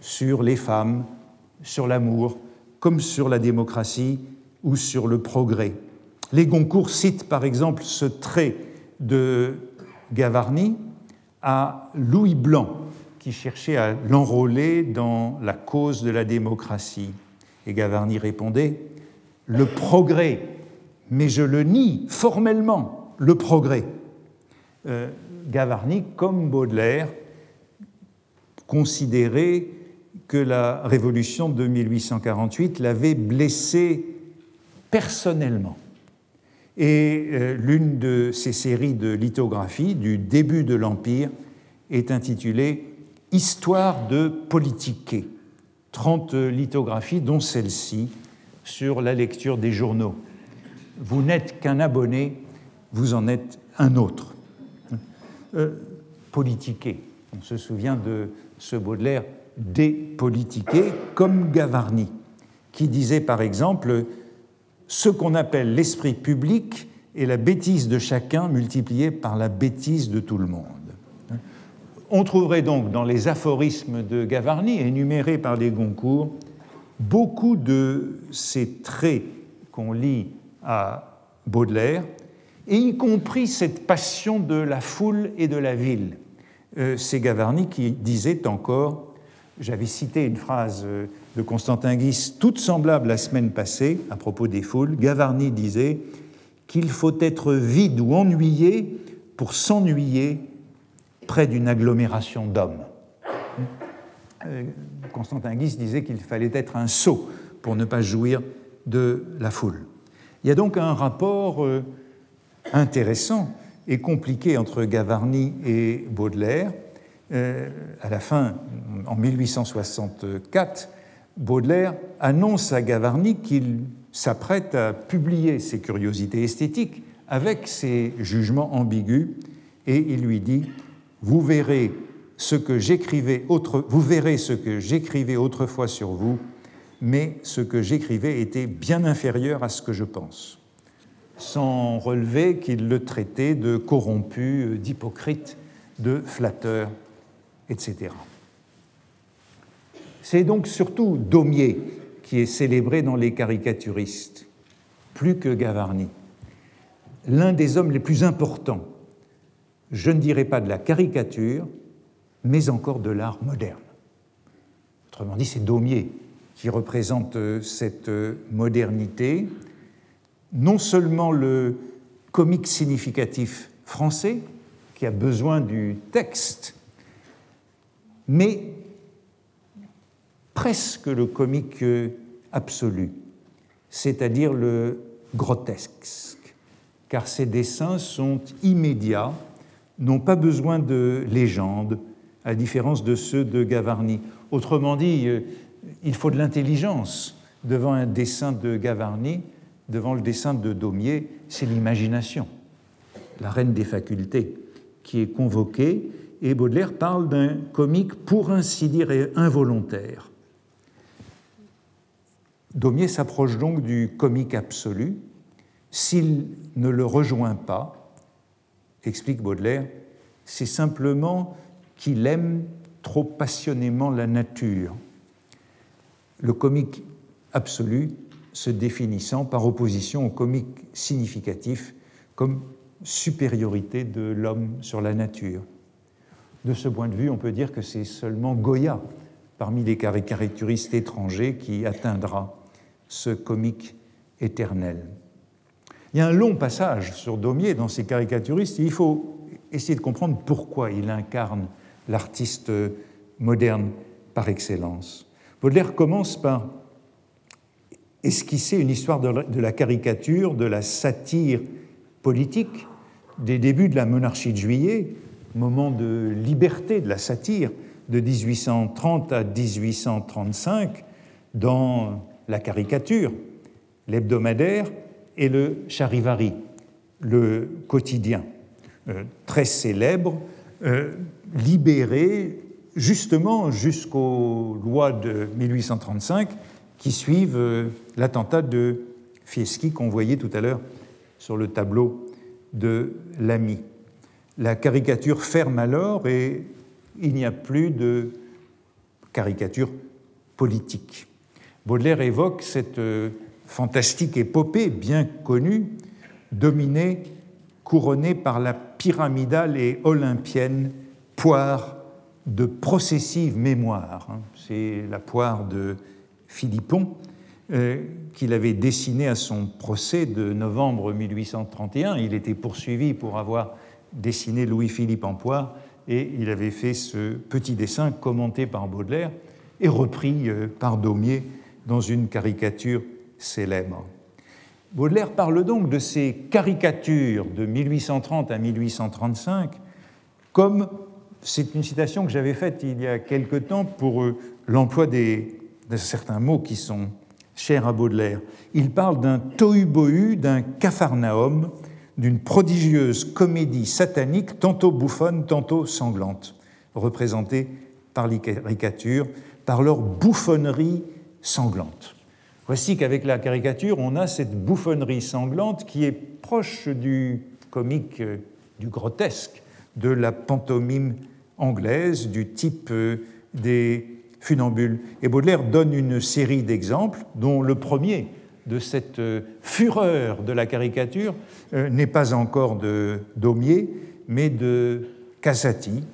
sur les femmes, sur l'amour, comme sur la démocratie ou sur le progrès. Les Goncourt citent par exemple ce trait de Gavarni à Louis Blanc, qui cherchait à l'enrôler dans la cause de la démocratie. Et Gavarni répondait Le progrès, mais je le nie formellement, le progrès. Euh, Gavarni, comme Baudelaire, considérait que la révolution de 1848 l'avait blessé personnellement. Et euh, l'une de ces séries de lithographies du début de l'Empire est intitulée Histoire de politiquer. 30 lithographies, dont celle-ci, sur la lecture des journaux. Vous n'êtes qu'un abonné, vous en êtes un autre. Euh, politiquer. On se souvient de ce Baudelaire dépolitiqué, comme Gavarni, qui disait par exemple ce qu'on appelle l'esprit public est la bêtise de chacun multipliée par la bêtise de tout le monde. On trouverait donc dans les aphorismes de Gavarni, énumérés par les Goncourt, beaucoup de ces traits qu'on lit à Baudelaire, et y compris cette passion de la foule et de la ville. Euh, c'est Gavarni qui disait encore, j'avais cité une phrase euh, de Constantin Guis toute semblable la semaine passée à propos des foules, Gavarni disait qu'il faut être vide ou ennuyé pour s'ennuyer près d'une agglomération d'hommes. Euh, Constantin Guis disait qu'il fallait être un sot pour ne pas jouir de la foule. Il y a donc un rapport intéressant et compliqué entre Gavarni et Baudelaire. Euh, à la fin, en 1864, Baudelaire annonce à Gavarni qu'il s'apprête à publier ses curiosités esthétiques avec ses jugements ambigus et il lui dit vous verrez ce que j'écrivais autre... vous verrez ce que j'écrivais autrefois sur vous mais ce que j'écrivais était bien inférieur à ce que je pense sans relever qu'il le traitait de corrompu, d'hypocrite, de flatteur, etc. C'est donc surtout Daumier qui est célébré dans les caricaturistes, plus que Gavarni. L'un des hommes les plus importants, je ne dirais pas de la caricature, mais encore de l'art moderne. Autrement dit, c'est Daumier qui représente euh, cette euh, modernité, non seulement le comique significatif français, qui a besoin du texte, mais presque le comique absolu, c'est-à-dire le grotesque, car ces dessins sont immédiats, n'ont pas besoin de légende, à différence de ceux de Gavarni. Autrement dit, euh, il faut de l'intelligence devant un dessin de Gavarni, devant le dessin de Daumier, c'est l'imagination, la reine des facultés, qui est convoquée, et Baudelaire parle d'un comique pour ainsi dire involontaire. Daumier s'approche donc du comique absolu. S'il ne le rejoint pas, explique Baudelaire, c'est simplement qu'il aime trop passionnément la nature. Le comique absolu se définissant par opposition au comique significatif comme supériorité de l'homme sur la nature. De ce point de vue, on peut dire que c'est seulement Goya, parmi les caricaturistes étrangers, qui atteindra ce comique éternel. Il y a un long passage sur Daumier dans ses caricaturistes, il faut essayer de comprendre pourquoi il incarne l'artiste moderne par excellence. Baudelaire commence par esquisser une histoire de la caricature, de la satire politique des débuts de la monarchie de juillet, moment de liberté de la satire de 1830 à 1835 dans la caricature, l'hebdomadaire et le charivari, le quotidien, euh, très célèbre, euh, libéré justement jusqu'aux lois de 1835 qui suivent euh, l'attentat de Fieschi qu'on voyait tout à l'heure sur le tableau de l'ami. La caricature ferme alors et il n'y a plus de caricature politique. Baudelaire évoque cette euh, fantastique épopée bien connue, dominée, couronnée par la pyramidale et olympienne poire de processive mémoire. Hein. C'est la poire de Philippon euh, qu'il avait dessinée à son procès de novembre 1831. Il était poursuivi pour avoir dessiné Louis-Philippe en poire et il avait fait ce petit dessin commenté par Baudelaire et repris euh, par Daumier dans une caricature célèbre. Baudelaire parle donc de ces caricatures de 1830 à 1835 comme c'est une citation que j'avais faite il y a quelque temps pour euh, l'emploi de certains mots qui sont chers à Baudelaire. Il parle d'un tohu-bohu, d'un capharnaüm, d'une prodigieuse comédie satanique, tantôt bouffonne, tantôt sanglante, représentée par les caricatures, par leur bouffonnerie sanglante. Voici qu'avec la caricature, on a cette bouffonnerie sanglante qui est proche du comique, euh, du grotesque, de la pantomime anglaise, du type euh, des Et Baudelaire donne une série d'exemples, dont le premier de cette euh, fureur de la caricature euh, n'est pas encore de Daumier, mais de Casati.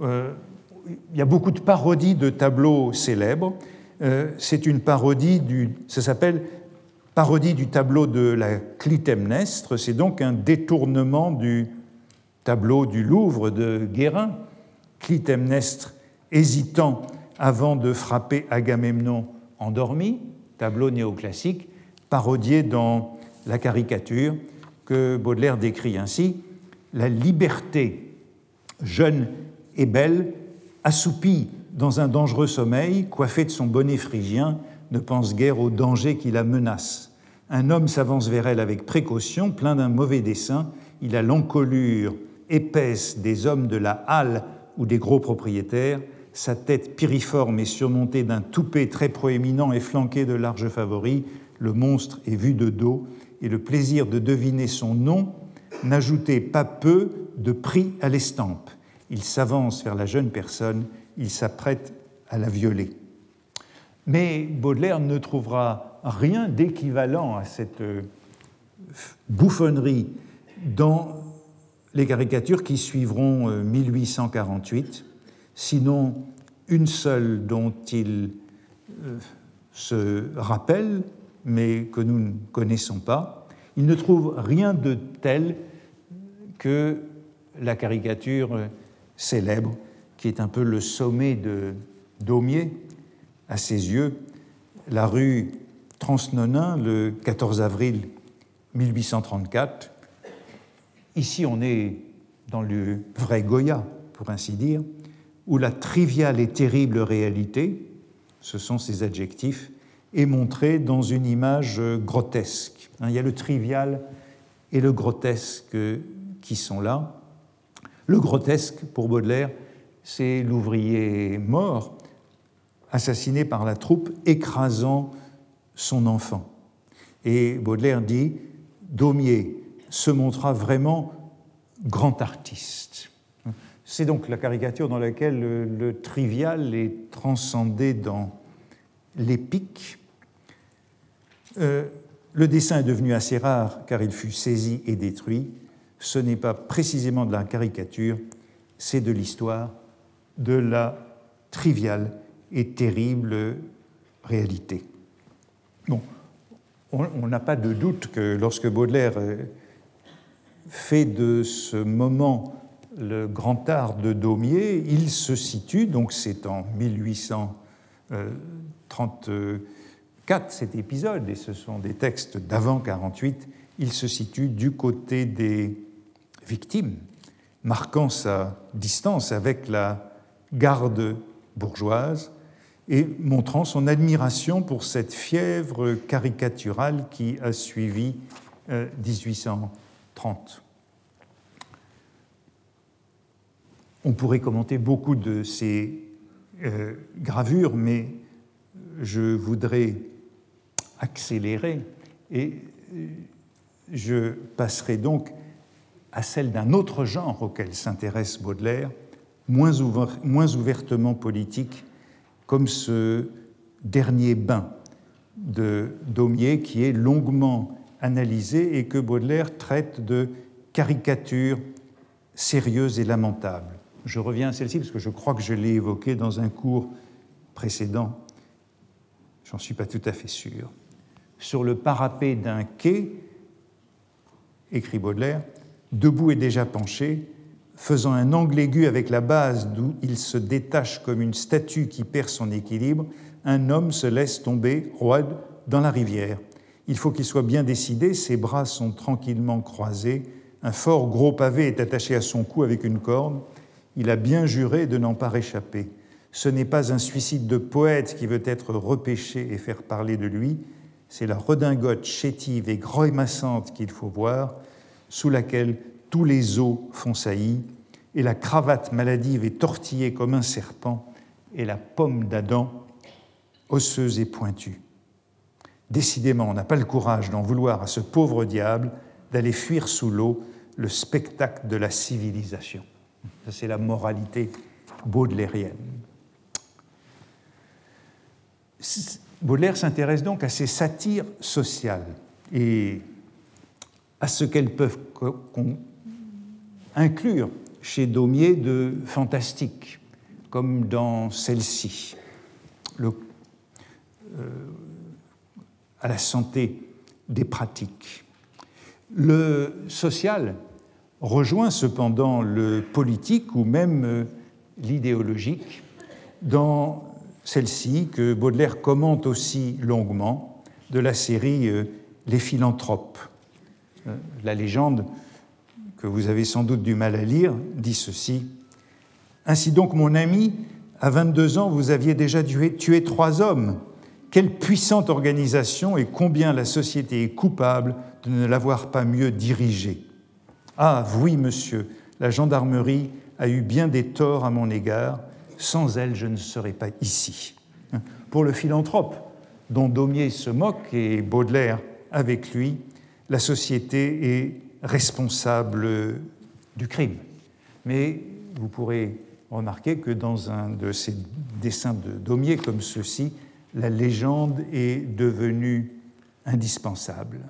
Il y a beaucoup de parodies de tableaux célèbres. C'est une parodie du. Ça s'appelle Parodie du tableau de la Clytemnestre. C'est donc un détournement du tableau du Louvre de Guérin, Clytemnestre hésitant avant de frapper Agamemnon endormi, tableau néoclassique, parodié dans la caricature que Baudelaire décrit ainsi La liberté, jeune et belle, assoupie dans un dangereux sommeil, coiffée de son bonnet phrygien, ne pense guère au danger qui la menace. Un homme s'avance vers elle avec précaution, plein d'un mauvais dessein. Il a l'encolure épaisse des hommes de la halle ou des gros propriétaires, sa tête piriforme est surmontée d'un toupet très proéminent et flanqué de larges favoris, le monstre est vu de dos, et le plaisir de deviner son nom n'ajoutait pas peu de prix à l'estampe. Il s'avance vers la jeune personne, il s'apprête à la violer. Mais Baudelaire ne trouvera rien d'équivalent à cette euh, bouffonnerie dans les caricatures qui suivront 1848, euh, sinon une seule dont il euh, se rappelle, mais que nous ne connaissons pas. Il ne trouve rien de tel que la caricature célèbre, qui est un peu le sommet de Daumier, à ses yeux, la rue Transnonain, le 14 avril 1834, Ici, on est dans le vrai Goya, pour ainsi dire, où la triviale et terrible réalité, ce sont ces adjectifs, est montrée dans une image grotesque. Hein, il y a le trivial et le grotesque qui sont là. Le grotesque, pour Baudelaire, c'est l'ouvrier mort, assassiné par la troupe, écrasant son enfant. Et Baudelaire dit, Daumier se montra vraiment grand artiste. C'est donc la caricature dans laquelle le, trivial est transcendé dans l'épique. Euh, le dessin est devenu assez rare car il fut saisi et détruit. Ce n'est pas précisément de la caricature, c'est de l'histoire de la triviale et terrible réalité. Bon, on n'a pas de doute que lorsque Baudelaire euh, fait de ce moment le grand art de Daumier, il se situe, donc c'est en 1834 cet épisode, et ce sont des textes d'avant 48, il se situe du côté des victimes, marquant sa distance avec la garde bourgeoise et montrant son admiration pour cette fièvre caricaturale qui a suivi 1800. Euh, 30. On pourrait commenter beaucoup de ces euh, gravures, mais je voudrais accélérer et euh, je passerai donc à celle d'un autre genre auquel s'intéresse Baudelaire, moins, ouvertement politique, comme ce dernier bain de Daumier qui est longuement analysé et que Baudelaire traite de caricatures sérieuses et lamentables. Je reviens à celle-ci parce que je crois que je l'ai évoquée dans un cours précédent. J'en suis pas tout à fait sûr. Sur le parapet d'un quai, écrit Baudelaire, debout et déjà penché, faisant un angle aigu avec la base d'où il se détache comme une statue qui perd son équilibre, un homme se laisse tomber, roide, dans la rivière. Il faut qu'il soit bien décidé, ses bras sont tranquillement croisés, un fort gros pavé est attaché à son cou avec une corde, il a bien juré de n'en pas réchapper. Ce n'est pas un suicide de poète qui veut être repêché et faire parler de lui, c'est la redingote chétive et grémassante qu'il faut voir, sous laquelle tous les os font saillie, et la cravate maladive est tortillée comme un serpent, et la pomme d'Adam osseuse et pointue. Décidément, on n'a pas le courage d'en vouloir à ce pauvre diable d'aller fuir sous l'eau le spectacle de la civilisation. C'est la moralité baudelairienne. Baudelaire s'intéresse donc à ces satires sociales et à ce qu'elles peuvent inclure chez Daumier de fantastique, comme dans celle-ci, euh, à la santé des pratiques. Le social rejoint cependant le politique ou même euh, l'idéologique dans celle-ci que Baudelaire commente aussi longuement de la série euh, Les philanthropes. Euh, la légende, que vous avez sans doute du mal à lire, dit ceci. Ainsi donc, mon ami, à 22 ans, vous aviez déjà tué, trois hommes. Quelle puissante organisation et combien la société est coupable de ne l'avoir pas mieux dirigée. Ah oui, monsieur, la gendarmerie a eu bien des torts à mon égard, sans elle, je ne serais pas ici. Pour le philanthrope, dont Daumier se moque et Baudelaire avec lui, la société est responsable du crime. Mais vous pourrez remarquer que dans un de ces dessins de Daumier comme ceci, la légende est devenue indispensable.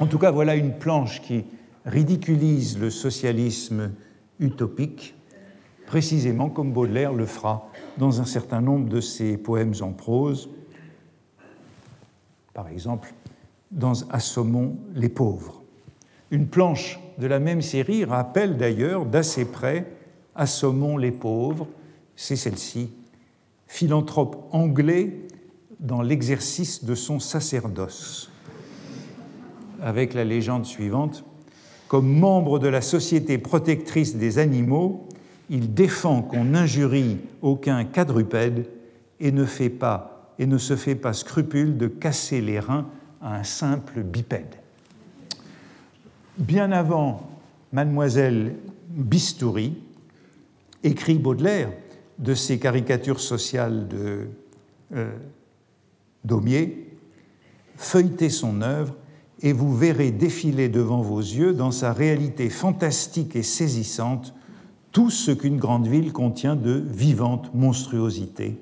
En tout cas, voilà une planche qui ridiculise le socialisme utopique précisément comme Baudelaire le fera dans un certain nombre de ses poèmes en prose, par exemple dans Assommons les pauvres. Une planche de la même série rappelle d'ailleurs d'assez près Assommons les pauvres, c'est celle-ci, philanthrope anglais dans l'exercice de son sacerdoce, avec la légende suivante, comme membre de la Société protectrice des animaux, il défend qu'on n'injurie aucun quadrupède et ne, fait pas, et ne se fait pas scrupule de casser les reins à un simple bipède. Bien avant Mademoiselle Bistouri, écrit Baudelaire de ses caricatures sociales de euh, Daumier, feuilletez son œuvre et vous verrez défiler devant vos yeux, dans sa réalité fantastique et saisissante, tout ce qu'une grande ville contient de vivante monstruosité,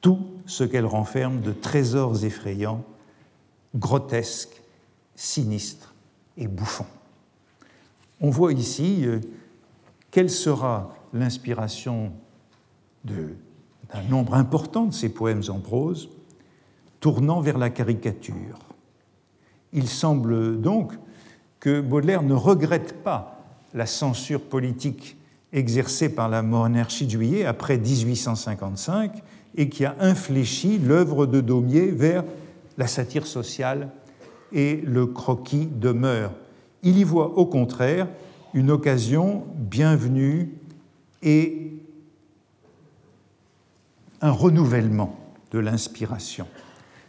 tout ce qu'elle renferme de trésors effrayants, grotesques, sinistres et bouffons. On voit ici euh, quelle sera l'inspiration d'un nombre important de ces poèmes en prose, tournant vers la caricature. Il semble donc que Baudelaire ne regrette pas la censure politique exercée par la monarchie de juillet après 1855 et qui a infléchi l'œuvre de Daumier vers la satire sociale et le croquis de mœurs. Il y voit au contraire une occasion bienvenue et un renouvellement de l'inspiration.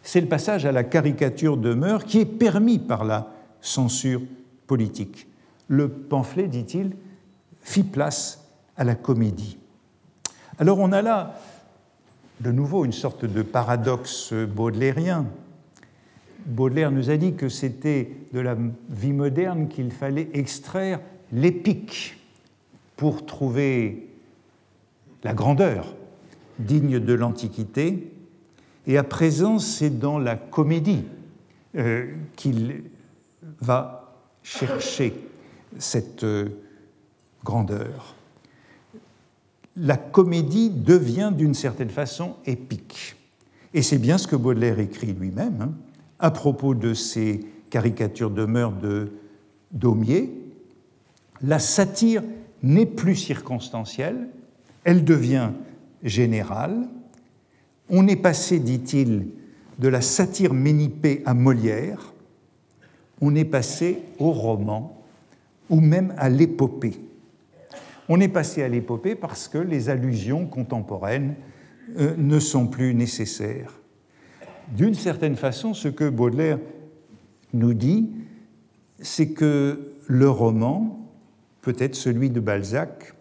C'est le passage à la caricature de mœurs qui est permis par la censure politique. Le pamphlet, dit-il, fit place à la comédie. Alors on a là de nouveau une sorte de paradoxe baudelairien. Baudelaire nous a dit que c'était de la vie moderne qu'il fallait extraire l'épique pour trouver la grandeur digne de l'Antiquité. Et à présent, c'est dans la comédie euh, qu'il va chercher cette euh, grandeur. la comédie devient d'une certaine façon épique. Et c'est bien ce que Baudelaire écrit lui-même hein, à propos de ses caricatures de meurtre de Daumier. La satire n'est plus circonstancielle, elle devient générale. On est passé, dit-il, de la satire ménipée à Molière, on est passé au roman ou même à l'épopée. On est passé à l'épopée parce que les allusions contemporaines euh, ne sont plus nécessaires. D'une certaine façon, ce que Baudelaire nous dit, c'est que le roman, peut-être celui de Balzac,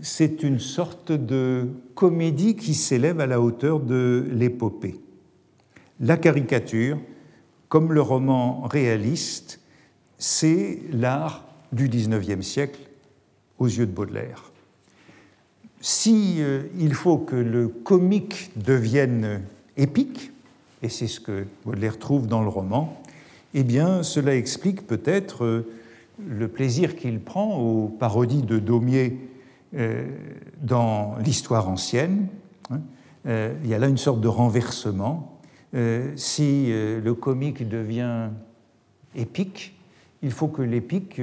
c'est une sorte de comédie qui s'élève à la hauteur de l'épopée. La caricature, comme le roman réaliste, c'est l'art du XIXe siècle aux yeux de Baudelaire. Si euh, il faut que le comique devienne épique, et c'est ce que Baudelaire trouve dans le roman, eh bien cela explique peut-être euh, le plaisir qu'il prend aux parodies de Daumier dans l'histoire ancienne. Hein. il y a là une sorte de renversement. si le comique devient épique, il faut que l'épique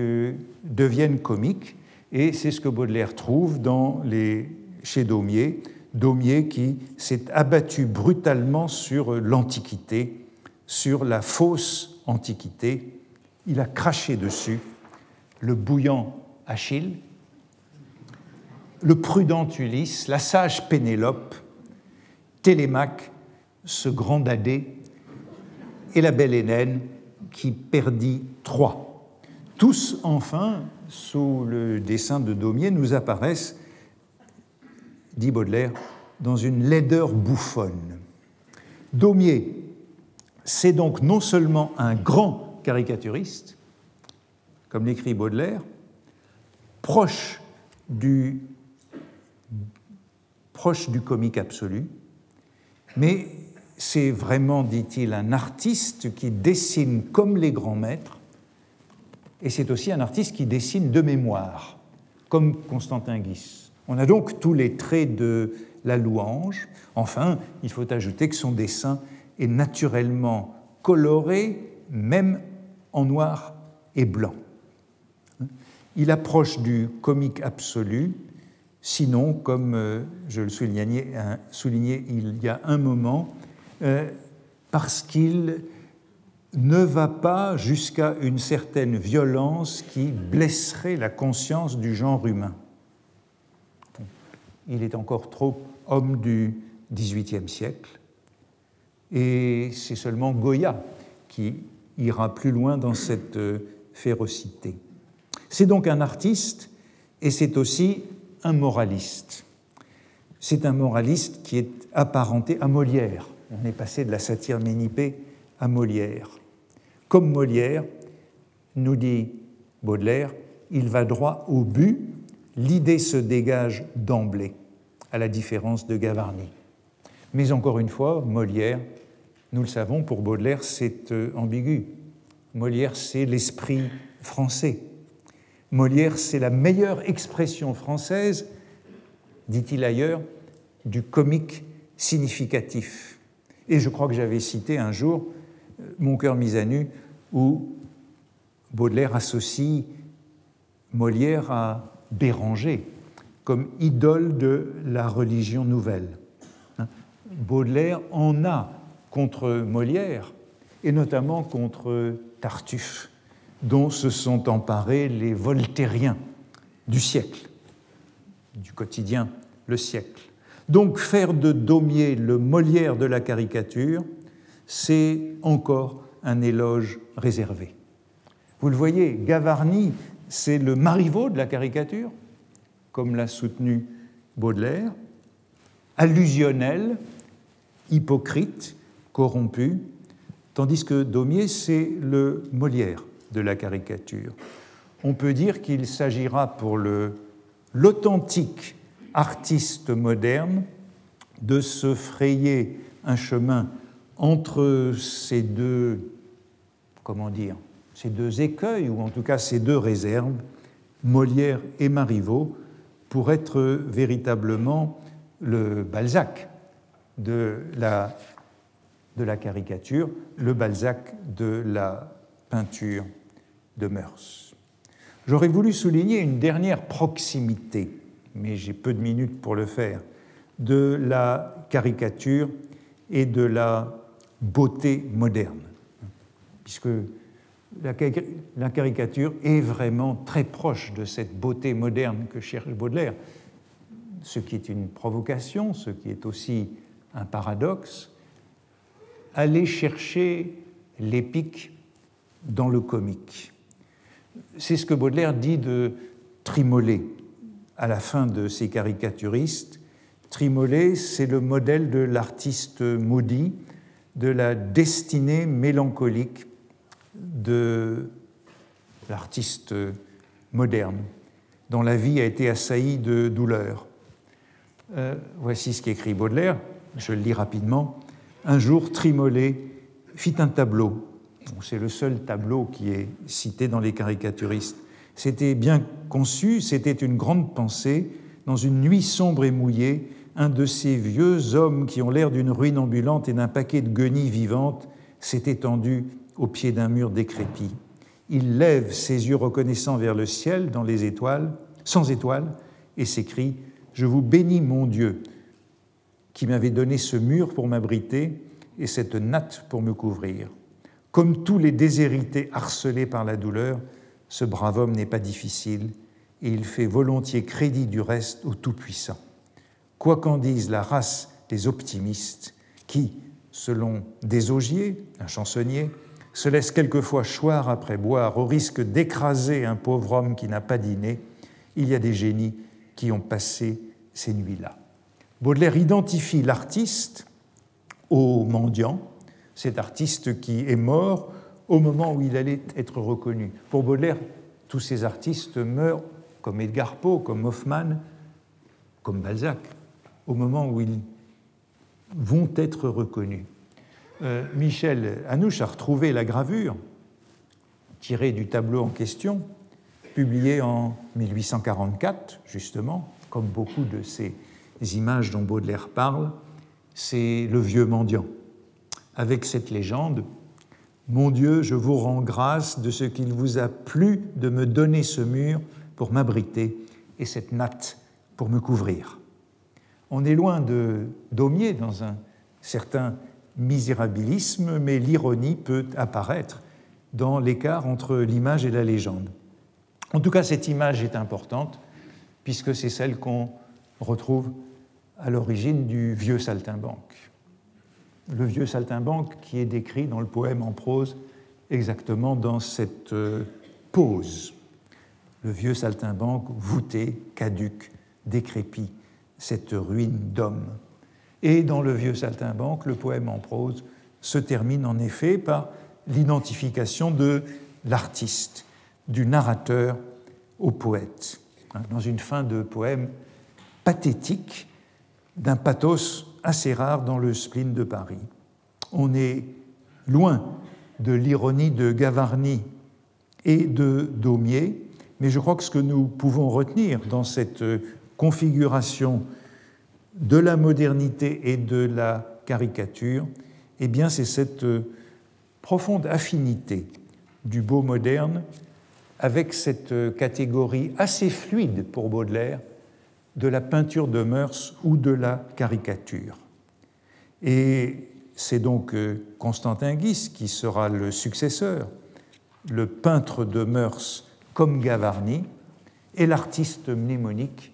devienne comique, et c'est ce que Baudelaire trouve dans les, chez Daumier, Daumier qui s'est abattu brutalement sur l'Antiquité, sur la fausse Antiquité. Il a craché dessus le bouillant Achille, le prudent Ulysse, la sage Pénélope, Télémaque, ce grand dadé, et la belle Hélène qui perdit Troie. Tous, enfin, sous le dessin de Daumier, nous apparaissent, dit Baudelaire, dans une laideur bouffonne. Daumier, c'est donc non seulement un grand caricaturiste, comme l'écrit Baudelaire, proche du, proche du comique absolu, mais c'est vraiment, dit-il, un artiste qui dessine comme les grands maîtres, et c'est aussi un artiste qui dessine de mémoire, comme Constantin Guis. On a donc tous les traits de la louange. Enfin, il faut ajouter que son dessin est naturellement coloré, même en noir et blanc. Il approche du comique absolu, sinon, comme euh, je le soulignais, il y a un moment, euh, parce qu'il ne va pas jusqu'à une certaine violence qui blesserait la conscience du genre humain. Il est encore trop homme du XVIIIe siècle, et c'est seulement Goya qui ira plus loin dans cette euh, férocité. C'est donc un artiste et c'est aussi un moraliste. C'est un moraliste qui est apparenté à Molière. On est passé de la satire ménipée à Molière. Comme Molière, nous dit Baudelaire, il va droit au but, l'idée se dégage d'emblée, à la différence de Gavarni. Mais encore une fois, Molière, nous le savons, pour Baudelaire, c'est euh, ambigu. Molière, c'est l'esprit français. Molière, c'est la meilleure expression française, dit-il ailleurs, du comique significatif. Et je crois que j'avais cité un jour mon cœur mis à nu, où Baudelaire associe Molière à Béranger comme idole de la religion nouvelle. Hein? Baudelaire en a contre Molière et notamment contre Tartuffe, dont se sont emparés les voltairiens du siècle, du quotidien, le siècle. Donc faire de Daumier le Molière de la caricature, c'est encore un éloge réservé. Vous le voyez, Gavarni, c'est le Marivaux de la caricature, comme l'a soutenu Baudelaire, allusionnel, hypocrite, corrompu, tandis que Daumier, c'est le Molière de la caricature. On peut dire qu'il s'agira pour l'authentique artiste moderne de se frayer un chemin entre ces deux, comment dire, ces deux écueils, ou en tout cas ces deux réserves, Molière et Marivaux, pour être véritablement le Balzac de la, de la caricature, le Balzac de la peinture J'aurais voulu souligner une dernière proximité, mais j'ai peu de minutes pour le faire, de la caricature et de la beauté moderne, puisque la, caricature est vraiment très proche de cette beauté moderne que cherche Baudelaire, ce qui est une provocation, ce qui est aussi un paradoxe, aller chercher l'épique dans le comique. C'est ce que Baudelaire dit de Trimolet à la fin de ses caricaturistes. Trimolet, c'est le modèle de l'artiste maudit, de la destinée mélancolique de l'artiste moderne, dont la vie a été assaillie de douleur. Euh, voici ce qu'écrit Baudelaire, je le lis rapidement. Un jour, Trimolet fit un tableau. C'est le seul tableau qui est cité dans les caricaturistes. C'était bien conçu, c'était une grande pensée. Dans une nuit sombre et mouillée, un de ces vieux hommes qui ont l'air d'une ruine ambulante et d'un paquet de guenilles vivantes s'est étendu au pied d'un mur décrépit. Il lève ses yeux reconnaissants vers le ciel dans les étoiles, sans étoiles, et s'écrie Je vous bénis, mon Dieu, qui m'avait donné ce mur pour m'abriter et cette natte pour me couvrir. Comme tous les déshérités harcelés par la douleur, ce brave homme n'est pas difficile et il fait volontiers crédit du reste au Tout-Puissant. Quoi qu'en dise la race des optimistes, qui, selon Desaugiers, un chansonnier, se laisse quelquefois choir après boire au risque d'écraser un pauvre homme qui n'a pas dîné, il y a des génies qui ont passé ces nuits-là. Baudelaire identifie l'artiste au mendiant, cet artiste qui est mort au moment où il allait être reconnu. Pour Baudelaire, tous ces artistes meurent, comme Edgar Poe, comme Hoffmann, comme Balzac, au moment où ils vont être reconnus. Euh, Michel Anouche a retrouvé la gravure tirée du tableau en question, publiée en 1844, justement, comme beaucoup de ces images dont Baudelaire parle, c'est le vieux mendiant, avec cette légende Mon Dieu, je vous rends grâce de ce qu'il vous a plu de me donner ce mur pour m'abriter et cette natte pour me couvrir. On est loin de Daumier dans un certain misérabilisme, mais l'ironie peut apparaître dans l'écart entre l'image et la légende. En tout cas, cette image est importante, puisque c'est celle qu'on retrouve à l'origine du vieux saltimbanque. Le vieux saltimbanque qui est décrit dans le poème en prose exactement dans cette euh, pose. Le vieux saltimbanque voûté, caduque, décrépit, cette ruine d'homme. Et dans le vieux saltimbanque, le poème en prose se termine en effet par l'identification de l'artiste, du narrateur au poète, hein, dans une fin de poème pathétique, d'un pathos assez rare dans le spleen de Paris. On est loin de l'ironie de Gavarni et de Daumier, mais je crois que ce que nous pouvons retenir dans cette configuration de la modernité et de la caricature, eh bien c'est cette profonde affinité du beau moderne avec cette catégorie assez fluide pour Baudelaire de la peinture de mœurs ou de la caricature. Et c'est donc euh, Constantin Guis qui sera le successeur, le peintre de mœurs comme Gavarni et l'artiste mnémonique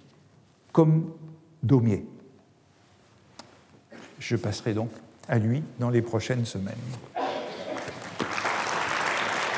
comme Daumier. Je passerai donc à lui dans les prochaines semaines.